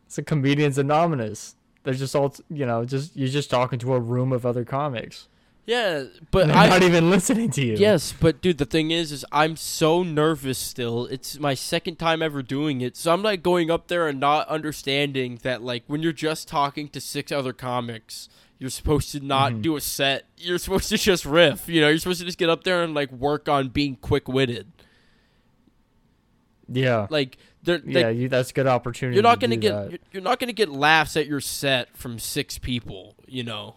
it's a comedians anonymous. They're just all you know, just you're just talking to a room of other comics. Yeah, but I'm not even listening to you. Yes, but dude, the thing is, is I'm so nervous still. It's my second time ever doing it, so I'm like going up there and not understanding that like when you're just talking to six other comics, you're supposed to not Mhm. do a set. You're supposed to just riff. You know, you're supposed to just get up there and like work on being quick witted. Yeah. Like They're, Yeah, you, that's a good opportunity. you're not to gonna get that. you're not gonna get laughs at your set from six people. You know.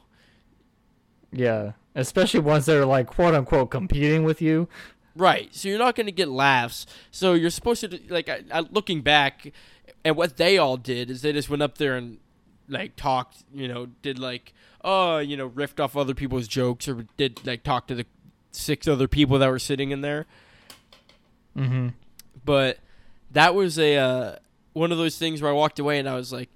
Yeah, especially ones that are like quote unquote competing with you. Right. So you're not going to get laughs. So you're supposed to like I, I, looking back and what they all did is they just went up there and like talked, you know, did like oh, you know, riffed off other people's jokes or did like talk to the six other people that were sitting in there. Mm-hmm. But that was a uh, one of those things where I walked away and I was like,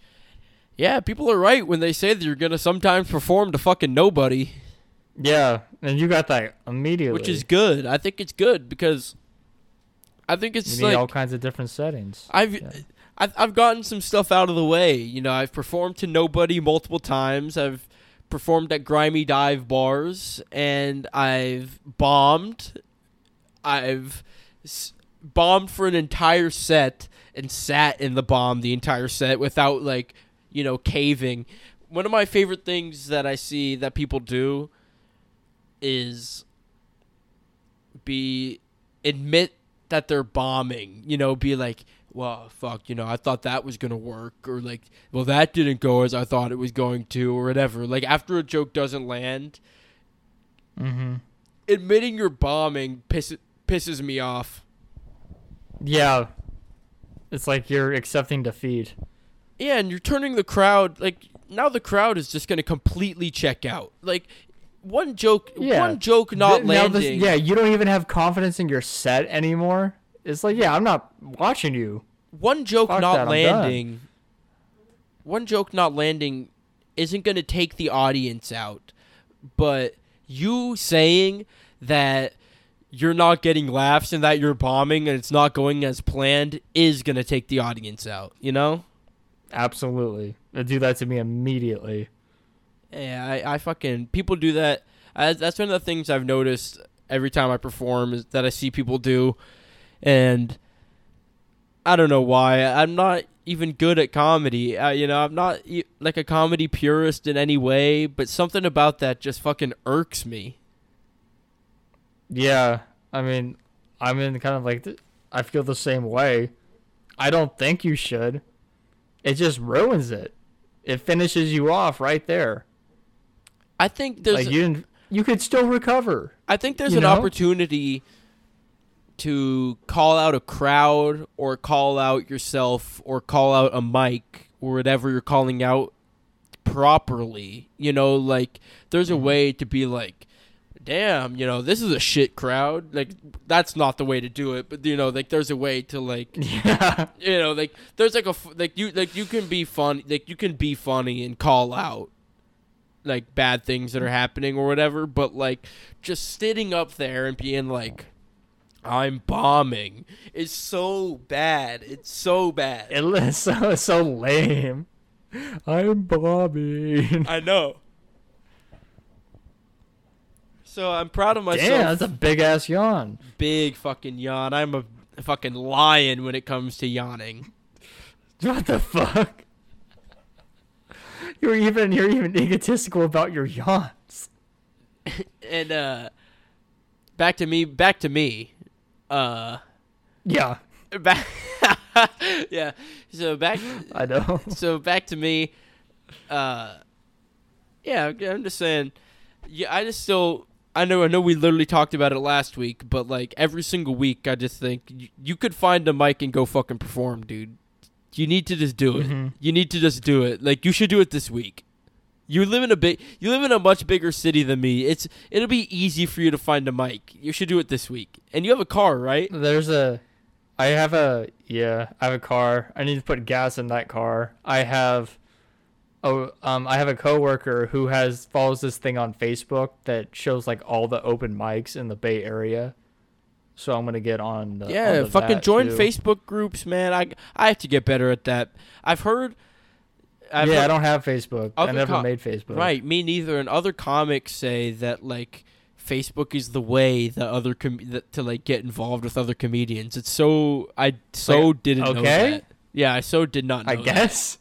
yeah, people are right when they say that you're going to sometimes perform to fucking nobody. Yeah, and you got that immediately. Which is good. I think it's good because I think it's you need like all kinds of different settings. I've, Yeah. I've I've gotten some stuff out of the way. You know, I've performed to nobody multiple times. I've performed at grimy dive bars, and I've bombed. I've s- bombed for an entire set and sat in the bomb the entire set without like you know caving. One of my favorite things that I see that people do is be admit that they're bombing. You know, be like, well, fuck, you know, I thought that was gonna work, or like, well, that didn't go as I thought it was going to, or whatever. Like after a joke doesn't land, Mm-hmm. admitting you're bombing pisses pisses me off. Yeah, it's like you're accepting defeat. Yeah, and you're turning the crowd like now the crowd is just gonna completely check out. Like one joke, Yeah. one joke not Th- now this- landing. yeah, you don't even have confidence in your set anymore. It's like, yeah, I'm not watching you. one joke Fuck not that, landing one joke not landing isn't going to take the audience out but you saying that you're not getting laughs and that you're bombing and it's not going as planned is going to take the audience out you know Absolutely, do that to me immediately. Yeah i, I fucking people do that I, that's one of the things i've noticed every time i perform is that i see people do and I don't know why. I'm not even good at comedy. Uh, you know, I'm not like a comedy purist in any way, but something about that just fucking irks me. Yeah, I mean, I'm in kind of like, th- I feel the same way. I don't think you should. It just ruins it. It finishes you off right there. I think there's like you didn't, you could still recover. I think there's an know? opportunity to call out a crowd or call out yourself or call out a mic or whatever you're calling out properly. You know, like there's a Mm-hmm. way to be like damn, you know, this is a shit crowd. Like that's not the way to do it, but you know, like there's a way to like Yeah, you know, like there's like a like you like you can be fun like you can be funny and call out like bad things that are happening or whatever, but like just sitting up there and being like I'm bombing is so bad. It's so bad. it is so so lame. I'm bombing. I know. So I'm proud of myself. Damn, that's a big ass yawn. big fucking yawn. I'm a fucking lion when it comes to yawning. What the fuck? You're even you're even egotistical about your yawns. And uh back to me, back to me. Uh Yeah, back Yeah. So back I know. so back to me. Uh Yeah, I'm just saying yeah, I just still I know I know we literally talked about it last week, but like every single week I just think you, you could find a mic and go fucking perform, dude. You need to just do it. Mhm. You need to just do it. Like you should do it this week. You live in a big you live in a much bigger city than me. It's it'll be easy for you to find a mic. You should do it this week. And you have a car, right? There's a I have a yeah, I have a car. I need to put gas in that car. I have oh um I have a coworker who has follows this thing on Facebook that shows like all the open mics in the Bay Area. So I'm gonna get on. The, Yeah, onto fucking that, join too. Facebook groups, man. I I have to get better at that. I've heard I've yeah, heard- I don't have Facebook. I never co- made Facebook. Right, me neither. And other comics say that like Facebook is the way that other com- that, to like get involved with other comedians. It's so I so Like, didn't know okay. that. Yeah, I so did not know I guess.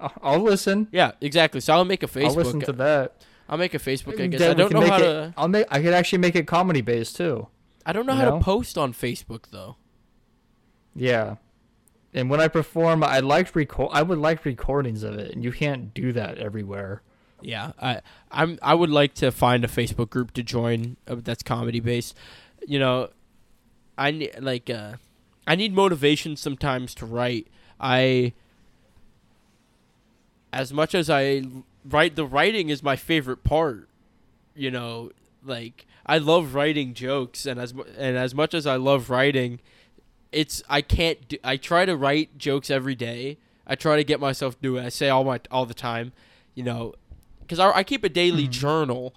I'll- I'll listen. Yeah, exactly. So I'll make a Facebook. I'll listen to that. I'll make a Facebook. I guess I don't know how it- to. I'll make. I could actually make it comedy based too. I don't know how know? to post on Facebook though. Yeah. And when I perform, I like record. I would like recordings of it, and you can't do that everywhere. Yeah, I I'm I would like to find a Facebook group to join uh, that's comedy based. You know, I need like uh, I need motivation sometimes to write. I as much as I write, the writing is my favorite part. You know, like I love writing jokes, and as and as much as I love writing, it's I can't. Do, I try to write jokes every day. I try to get myself do it. I say all my all the time, you know, because I, I keep a daily Mhm. journal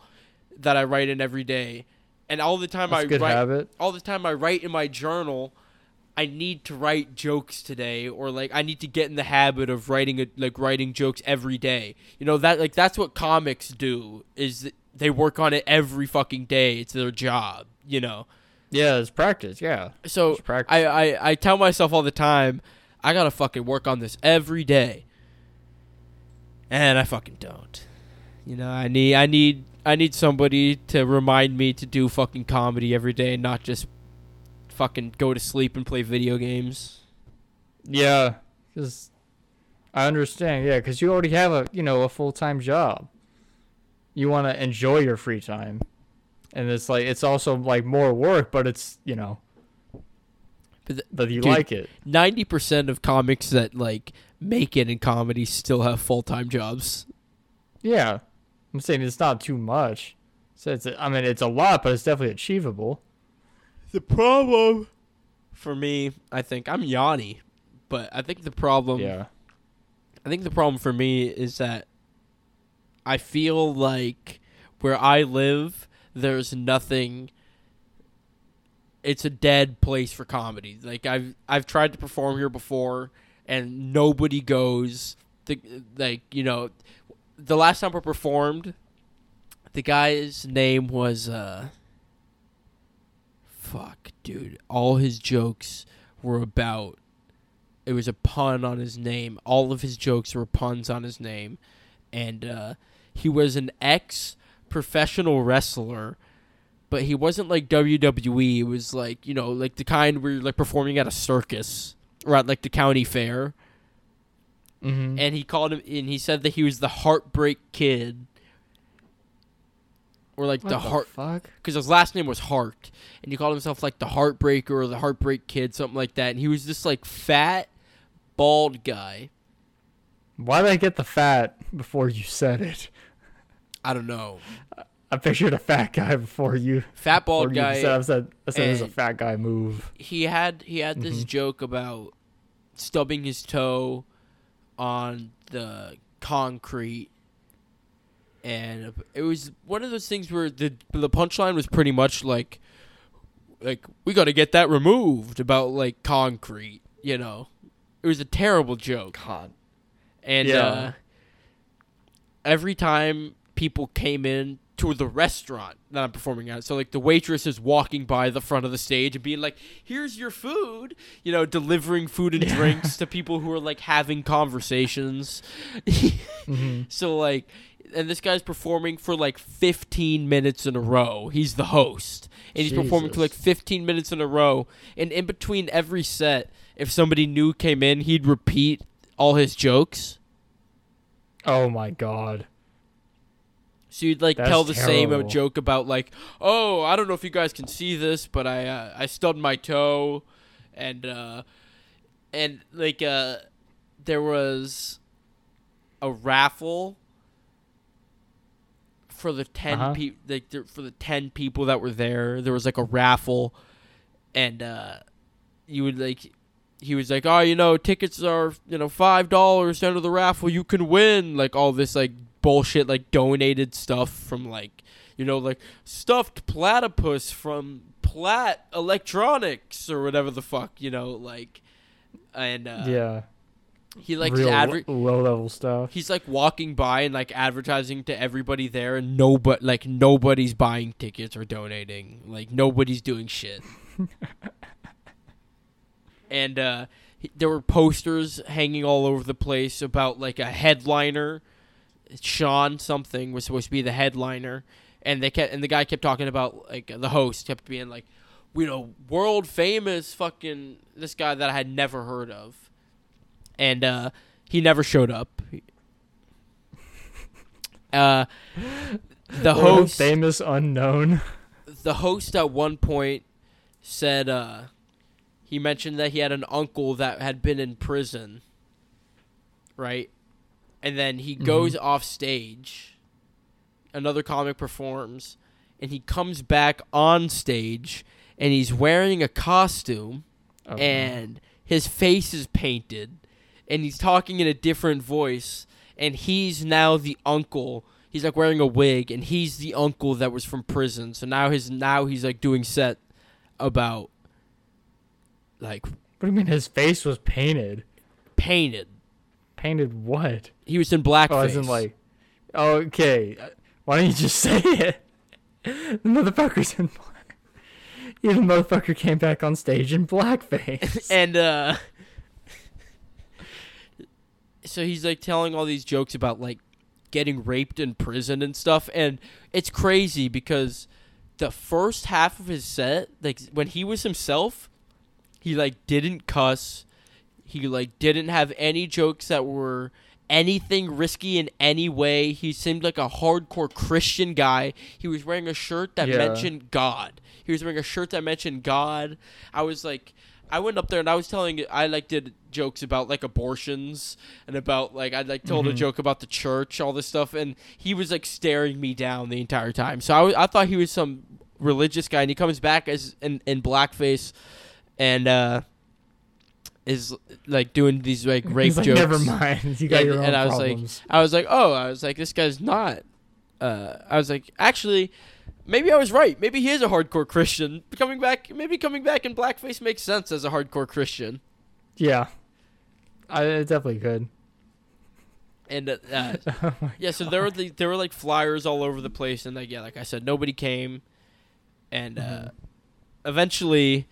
that I write in every day, and all the time That's I good write habit. all the time I write in my journal, I need to write jokes today, or like I need to get in the habit of writing a, like writing jokes every day. You know that like that's what comics do is they work on it every fucking day. It's their job. You know. Yeah, it's practice. Yeah, So practice. I, I I tell myself all the time, I gotta fucking work on this every day, and I fucking don't. You know, I need I need I need somebody to remind me to do fucking comedy every day, and not just fucking go to sleep and play video games. yeah, because I understand. Yeah, because you already have a you know a full time job. You want to enjoy your free time, and it's like it's also like more work, but it's you know, But th- but you Dude. like it. Ninety percent of comics that like make it in comedy still have full time jobs. Yeah, I'm saying it's not too much. So it's I mean it's a lot, but it's definitely achievable. The problem for me, I think I'm Yanni, but I think the problem yeah. I think the problem for me is that I feel like where I live, there's nothing. It's a dead place for comedy. Like I've I've tried to perform here before, and nobody goes. The like you know, the last time I performed, the guy's name was uh. Fuck, dude! All his jokes were about it was a pun on his name. All of his jokes were puns on his name, and uh, he was an ex professional wrestler, but he wasn't like WWE. It was like you know, like the kind where you're like performing at a circus or at like the county fair. Mm-hmm. And he called him, and he said that he was the Heartbreak Kid, or like the heart fuck. because his last name was Hart, and he called himself like the Heartbreaker or the Heartbreak Kid, something like that. And he was this like fat, bald guy. Why did I get the fat before you said it? I don't know, I pictured a fat guy before you. fat before bald guy. Said, I said, I said it was a fat guy move. He had he had this Mhm. joke about stubbing his toe on the concrete, and it was one of those things where the the punchline was pretty much like, like we got to get that removed about like concrete, you know. It was a terrible joke. God. And Yeah. uh, every time people came in to the restaurant that I'm performing at, so like the waitress is walking by the front of the stage and being like, "Here's your food," you know, delivering food and Yeah. drinks to people who are like having conversations. hmm so like, and this guy's performing for like 15 minutes in a row. He's the host, and he's performing for like 15 minutes in a row. And in between every set, if somebody new came in, he'd repeat all his jokes. Oh my god. So you'd like That's tell the same joke about like, oh, I don't know if you guys can see this, but I uh, I stubbed my toe, and uh, and like uh, there was a raffle for the 10 Uh-huh. people like for the ten people that were there. There was like a raffle, and uh, you would like. He was like, "Oh, you know, tickets are you know five dollars. under the raffle, you can win." Like all this like bullshit, like donated stuff from like you know like stuffed platypus from Plat Electronics or whatever the fuck you know like, and uh, yeah. he like Real adver- low level stuff. he's like walking by and like advertising to everybody there and nobody like nobody's buying tickets or donating like nobody's doing shit and uh there were posters hanging all over the place about like a headliner sean something was supposed to be the headliner and they kept and the guy kept talking about like the host kept being like you know world famous fucking this guy that i had never heard of and uh, he never showed up. Uh, the World host, famous unknown. the host at one point said uh, he mentioned that he had an uncle that had been in prison, right? And then he mm-hmm. goes off stage. Another comic performs, and he comes back on stage, and he's wearing a costume, Okay. and his face is painted, and he's talking in a different voice, and he's now the uncle. He's like wearing a wig, and he's the uncle that was from prison. So now his now he's like doing set about like what do you mean his face was painted? painted. Painted what? He was in blackface. Oh, isn't like. Oh, okay. Uh, Why don't you just say it? The motherfucker's in black. Yeah, the motherfucker came back on stage in blackface. and uh so he's like telling all these jokes about like getting raped in prison and stuff and it's crazy because the first half of his set like when he was himself he like didn't cuss he like didn't have any jokes that were anything risky in any way he seemed like a hardcore christian guy he was wearing a shirt that Yeah. mentioned god he was wearing a shirt that mentioned god i was like I went up there and I was telling I like did jokes about like abortions and about like I like told a Mhm. joke about the church, all this stuff, and he was like staring me down the entire time. So I, I thought he was some religious guy, and he comes back as in, in blackface, and uh, is like doing these like rape like, jokes. Never mind. You got And- your own and I was like- I was like, oh, I was like, this guy's not. Uh, I was like, actually, maybe I was right. Maybe he is a hardcore Christian. Coming back, maybe coming back in blackface makes sense as a hardcore Christian. yeah. I it definitely could. And uh, uh, Oh yeah, so there were the, there were like flyers all over the place, and like yeah, like I said, nobody came, and uh, Mhm. eventually,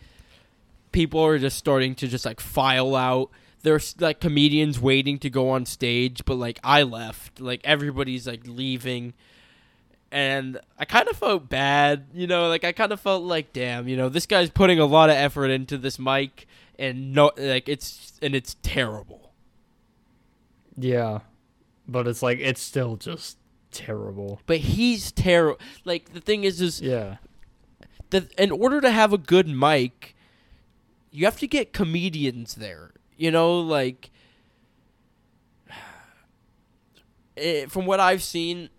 people are just starting to just like file out. There's like comedians waiting to go on stage, but like I left, like everybody's like leaving, and I kind of felt bad, you know, like I kind of felt like, damn, you know, this guy's putting a lot of effort into this mic, and no, like it's and it's terrible. Yeah. But it's like it's still just terrible. But he's terrible. Like the thing is, is Yeah. that in order to have a good mic, you have to get comedians there. You know, like eh, from what I've seen,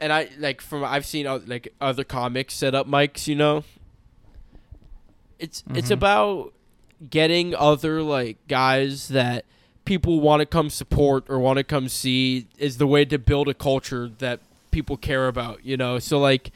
and I like from I've seen uh, like other comics set up mics. You know, it's it's Mhm. about getting other like guys that people want to come support or want to come see is the way to build a culture that people care about. You know, so like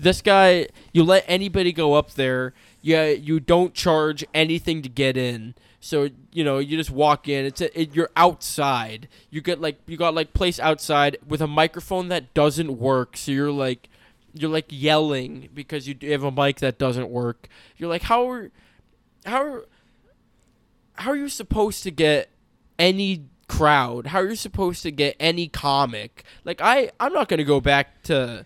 this guy you let anybody go up there yeah you don't charge anything to get in. So you know you just walk in. It's a, it, you're outside. You get like you got like place outside with a microphone that doesn't work. So you're like you're like yelling because you have a mic that doesn't work. You're like how are how how are you supposed to get any crowd? How are you supposed to get any comic? Like i i'm not gonna go back to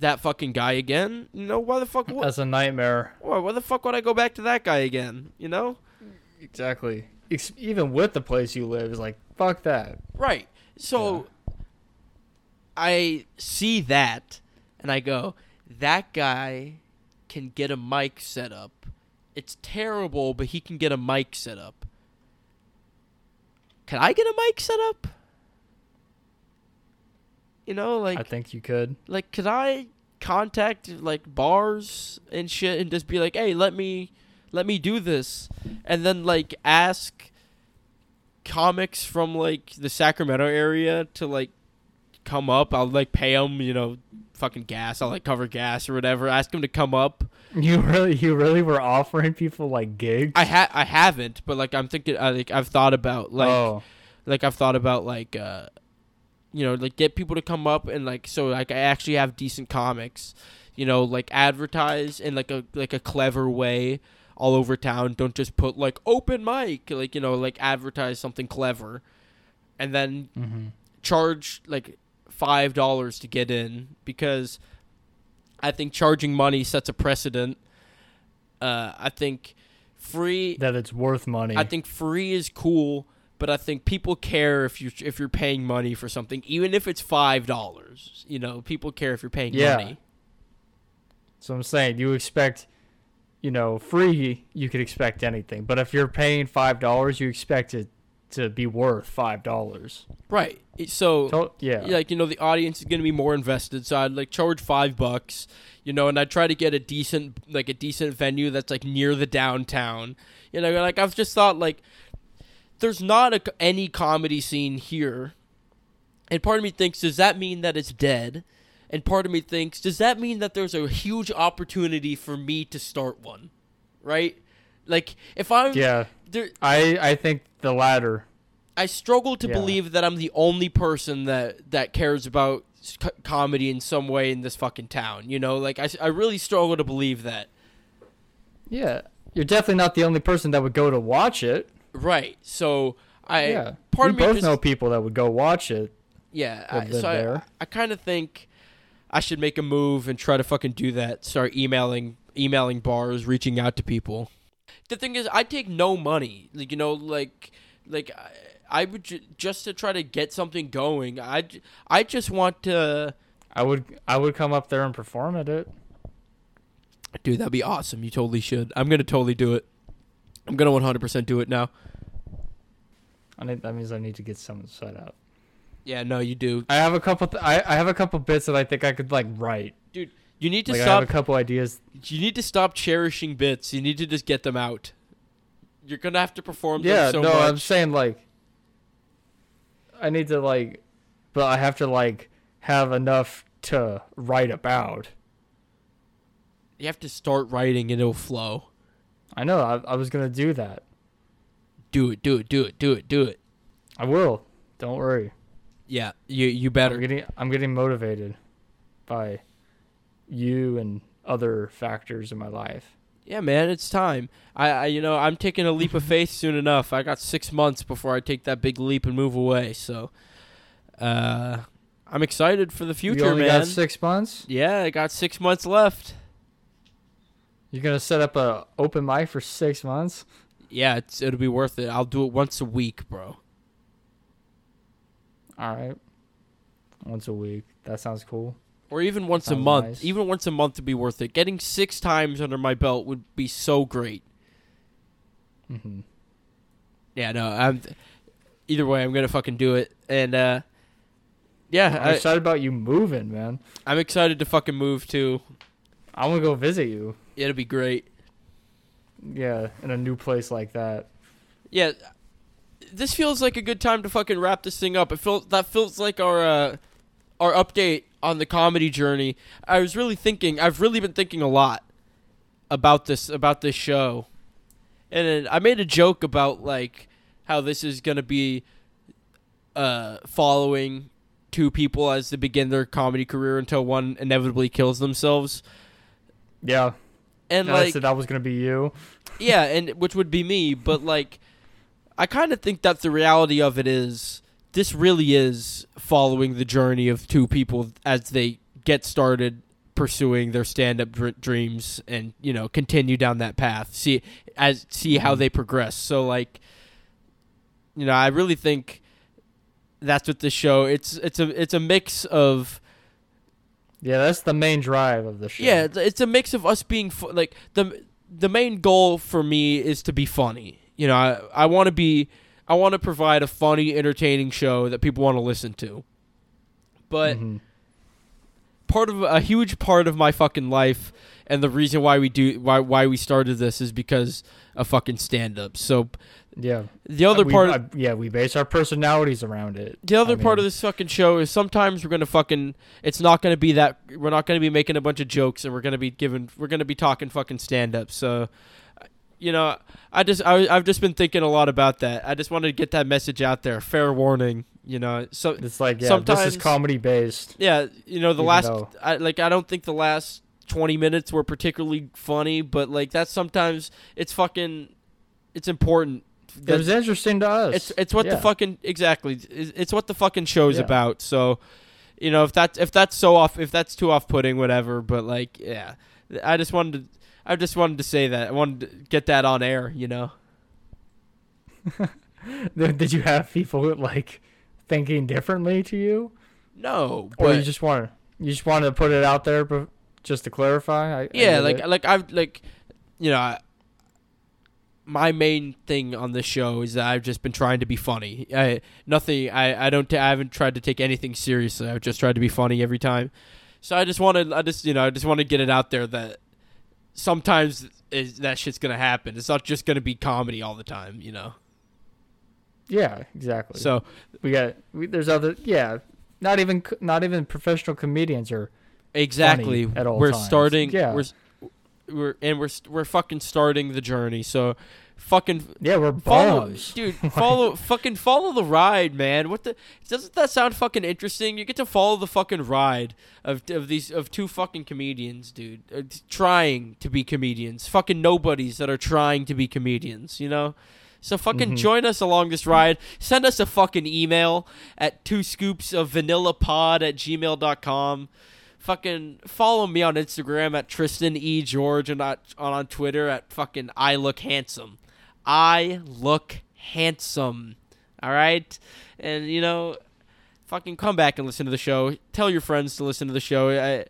that fucking guy again. You know why the fuck? What, That's a nightmare. why, why the fuck would I go back to that guy again? You know, Exactly. Ex- even with the place you live, it's like fuck that. right? So I see that, and I go, that guy can get a mic set up. It's terrible, but he can get a mic set up. Can I get a mic set up? You know, like I think you could. like could I contact like bars and shit and just be like, "Hey, let me let me do this." And then like ask comics from like the Sacramento area to like come up. I'll like pay them, you know, fucking gas. I'll like cover gas or whatever. Ask them to come up. You really, you really were offering people like gigs. I ha- I haven't, but like I'm thinking I like I've thought about like oh, like I've thought about like uh you know like get people to come up and like so like I actually have decent comics you know like advertise in like a like a clever way all over town. Don't just put like open mic like you know like advertise something clever. And then hmm charge like five dollars to get in because I think charging money sets a precedent. Uh I think free that it's worth money. I think free is cool, but I think people care if you if you're paying money for something, even if it's five dollars. You know, people care if you're paying Yeah. money. So I'm saying you expect, you know, free. You could expect anything, but if you're paying five dollars, you expect it to be worth five dollars. Right. So yeah, like you know the audience is going to be more invested so i'd like charge five bucks you know and i try to get a decent like a decent venue that's like near the downtown you know like i've just thought like there's not a, any comedy scene here and part of me thinks does that mean that it's dead and part of me thinks does that mean that there's a huge opportunity for me to start one right like if i'm yeah. there I I think the latter. I struggle to Yeah. believe that I'm the only person that that cares about co- comedy in some way in this fucking town. You know, like I I really struggle to believe that. Yeah, you're definitely not the only person that would go to watch it. Right. So I yeah, part we of me both just, know people that would go watch it. yeah. I, so I, there. I kind of think I should make a move and try to fucking do that. Start emailing emailing bars, reaching out to people. The thing is, I take no money. Like you know, like like. I, I would ju- just to try to get something going. I I just want to I would I would come up there and perform at it. Dude, that'd be awesome. You totally should. I'm gonna totally do it. I'm gonna 100% do it now. I need, that means I need to get something set up. Yeah, no, you do. I have a couple. Th- I I have a couple bits that I think I could like write. Dude. You need to Like I stop. have a couple ideas. you need to stop cherishing bits. You need to just get them out. You're gonna have to perform Yeah, them so no, much. I'm saying like I need to like, but I have to like have enough to write about. you have to start writing and it'll flow. I know. I, I was gonna do that. Do it. Do it. Do it. Do it. Do it. I will. Don't worry. Yeah, you you I'm better. getting I'm getting motivated by you and other factors in my life. Yeah, man, it's time. I, I you know I'm taking a leap of faith soon enough. I got six months before I take that big leap and move away. So, uh, I'm excited for the future, man. got six months. Yeah, I got six months left. You're gonna set up a open mic for six months. Yeah, it's, it'll be worth it. I'll do it once a week, bro. All right. Once a week. That sounds cool. Or even once a month. nice. Even once a month would be worth it. Getting six times under my belt would be so great. Mm-hmm. Yeah, no, I'm. Either way, I'm gonna fucking do it, and uh, yeah, I'm I, excited about you moving, man. I'm excited to fucking move too. I want to go visit you. It'll be great. Yeah, in a new place like that. Yeah, this feels like a good time to fucking wrap this thing up. It feels that feels like our uh, our update on the comedy journey. I was really thinking. I've really been thinking a lot about this about this show, and I made a joke about like how this is gonna be uh, following two people as they begin their comedy career until one inevitably kills themselves. Yeah, And and I like said that was gonna be you. yeah, and which would be me, but like I kind of think that the reality of it is this really is following the journey of two people as they get started pursuing their stand-up dr- dreams and you know continue down that path see as see how Mhm. they progress so like you know i really think that's what this show it's it's a it's a mix of Yeah, that's the main drive of the show. yeah, it's, it's a mix of us being fu- like the the main goal for me is to be funny. You know, I I want to be I want to provide a funny, entertaining show that people want to listen to. But Mhm. part of a huge part of my fucking life and the reason why we do why why we started this is because of fucking stand up. So yeah, the other we, part of, I- yeah, we base our personalities around it. The other I part of this fucking show is sometimes we're gonna fucking. It's not gonna be that. We're not gonna be making a bunch of jokes, and we're gonna be giving. We're gonna be talking fucking stand up. So, you know, I just I, I've just been thinking a lot about that. I just wanted to get that message out there. Fair warning. You know, so it's like yeah, sometimes- this is comedy based. yeah, you know, the last. I like. I don't think the last twenty minutes were particularly funny, but like that's sometimes it's fucking. It's important. It was interesting to us. it's it's what the fucking exactly. It's, it's what the fucking show's Yeah. about. So, you know, if that's if that's so off, if that's too off putting, whatever. But like, yeah, I just wanted to, I just wanted to say that. I wanted to get that on air. You know. Did you have people like thinking differently to you, No, or you just want to you just wanted to put it out there, but just to clarify? I, I yeah, get like it. like I've like, you know, I, my main thing on this show is that I've just been trying to be funny. I nothing. I I don't. I haven't tried to take anything seriously. I've just tried to be funny every time. So I just wanted. I just you know. I just want to get it out there that sometimes is that shit's gonna happen. It's not just gonna be comedy all the time. You know. yeah, exactly. So we got we, there's other yeah, not even not even professional comedians are exactly at all we're times. starting. Yeah. We're we're and we're we're fucking starting the journey. So fucking yeah we're Follow, bums. dude. Follow, fucking follow the ride, man. What the? Doesn't that sound fucking interesting? You get to follow the fucking ride of of these of two fucking comedians, dude, uh, trying to be comedians. Fucking nobodies that are trying to be comedians. You know. So fucking Mhm. join us along this ride. Send us a fucking email at two scoops of vanilla pod at gmail.com. Fucking follow me on Instagram at Tristan E George and on, on Twitter at fucking I look handsome. I look handsome. All right? And, you know, fucking come back and listen to the show. Tell your friends to listen to the show. I,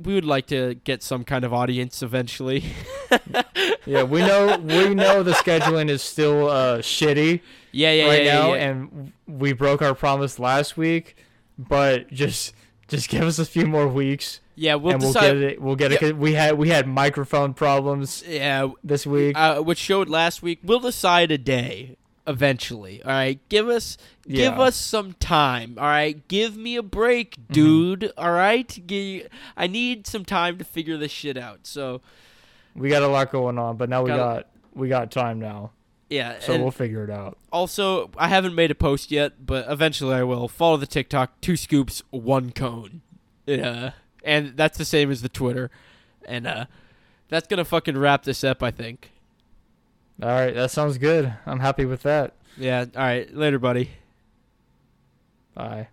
we would like to get some kind of audience eventually. yeah we know we know the scheduling is still uh shitty yeah, yeah, right yeah, now yeah, yeah. and we broke our promise last week but just just give us a few more weeks yeah, we'll and we'll decide. get it we'll get it we had we had microphone problems Yeah, this week uh, which showed last week. We'll decide a day eventually. All right, give us give Yeah. Mm-hmm. us some time. All right, give me a break, dude. All right, I need some time to figure this shit out. So we got a lot going on but now we Got got we got time now yeah, so we'll figure it out also I haven't made a post yet, but eventually I will. Follow the TikTok, two scoops, one cone. Yeah, and that's the same as the Twitter, and uh, that's gonna fucking wrap this up. I think. all right that sounds good i'm happy with that Yeah. All right. Later, buddy. bye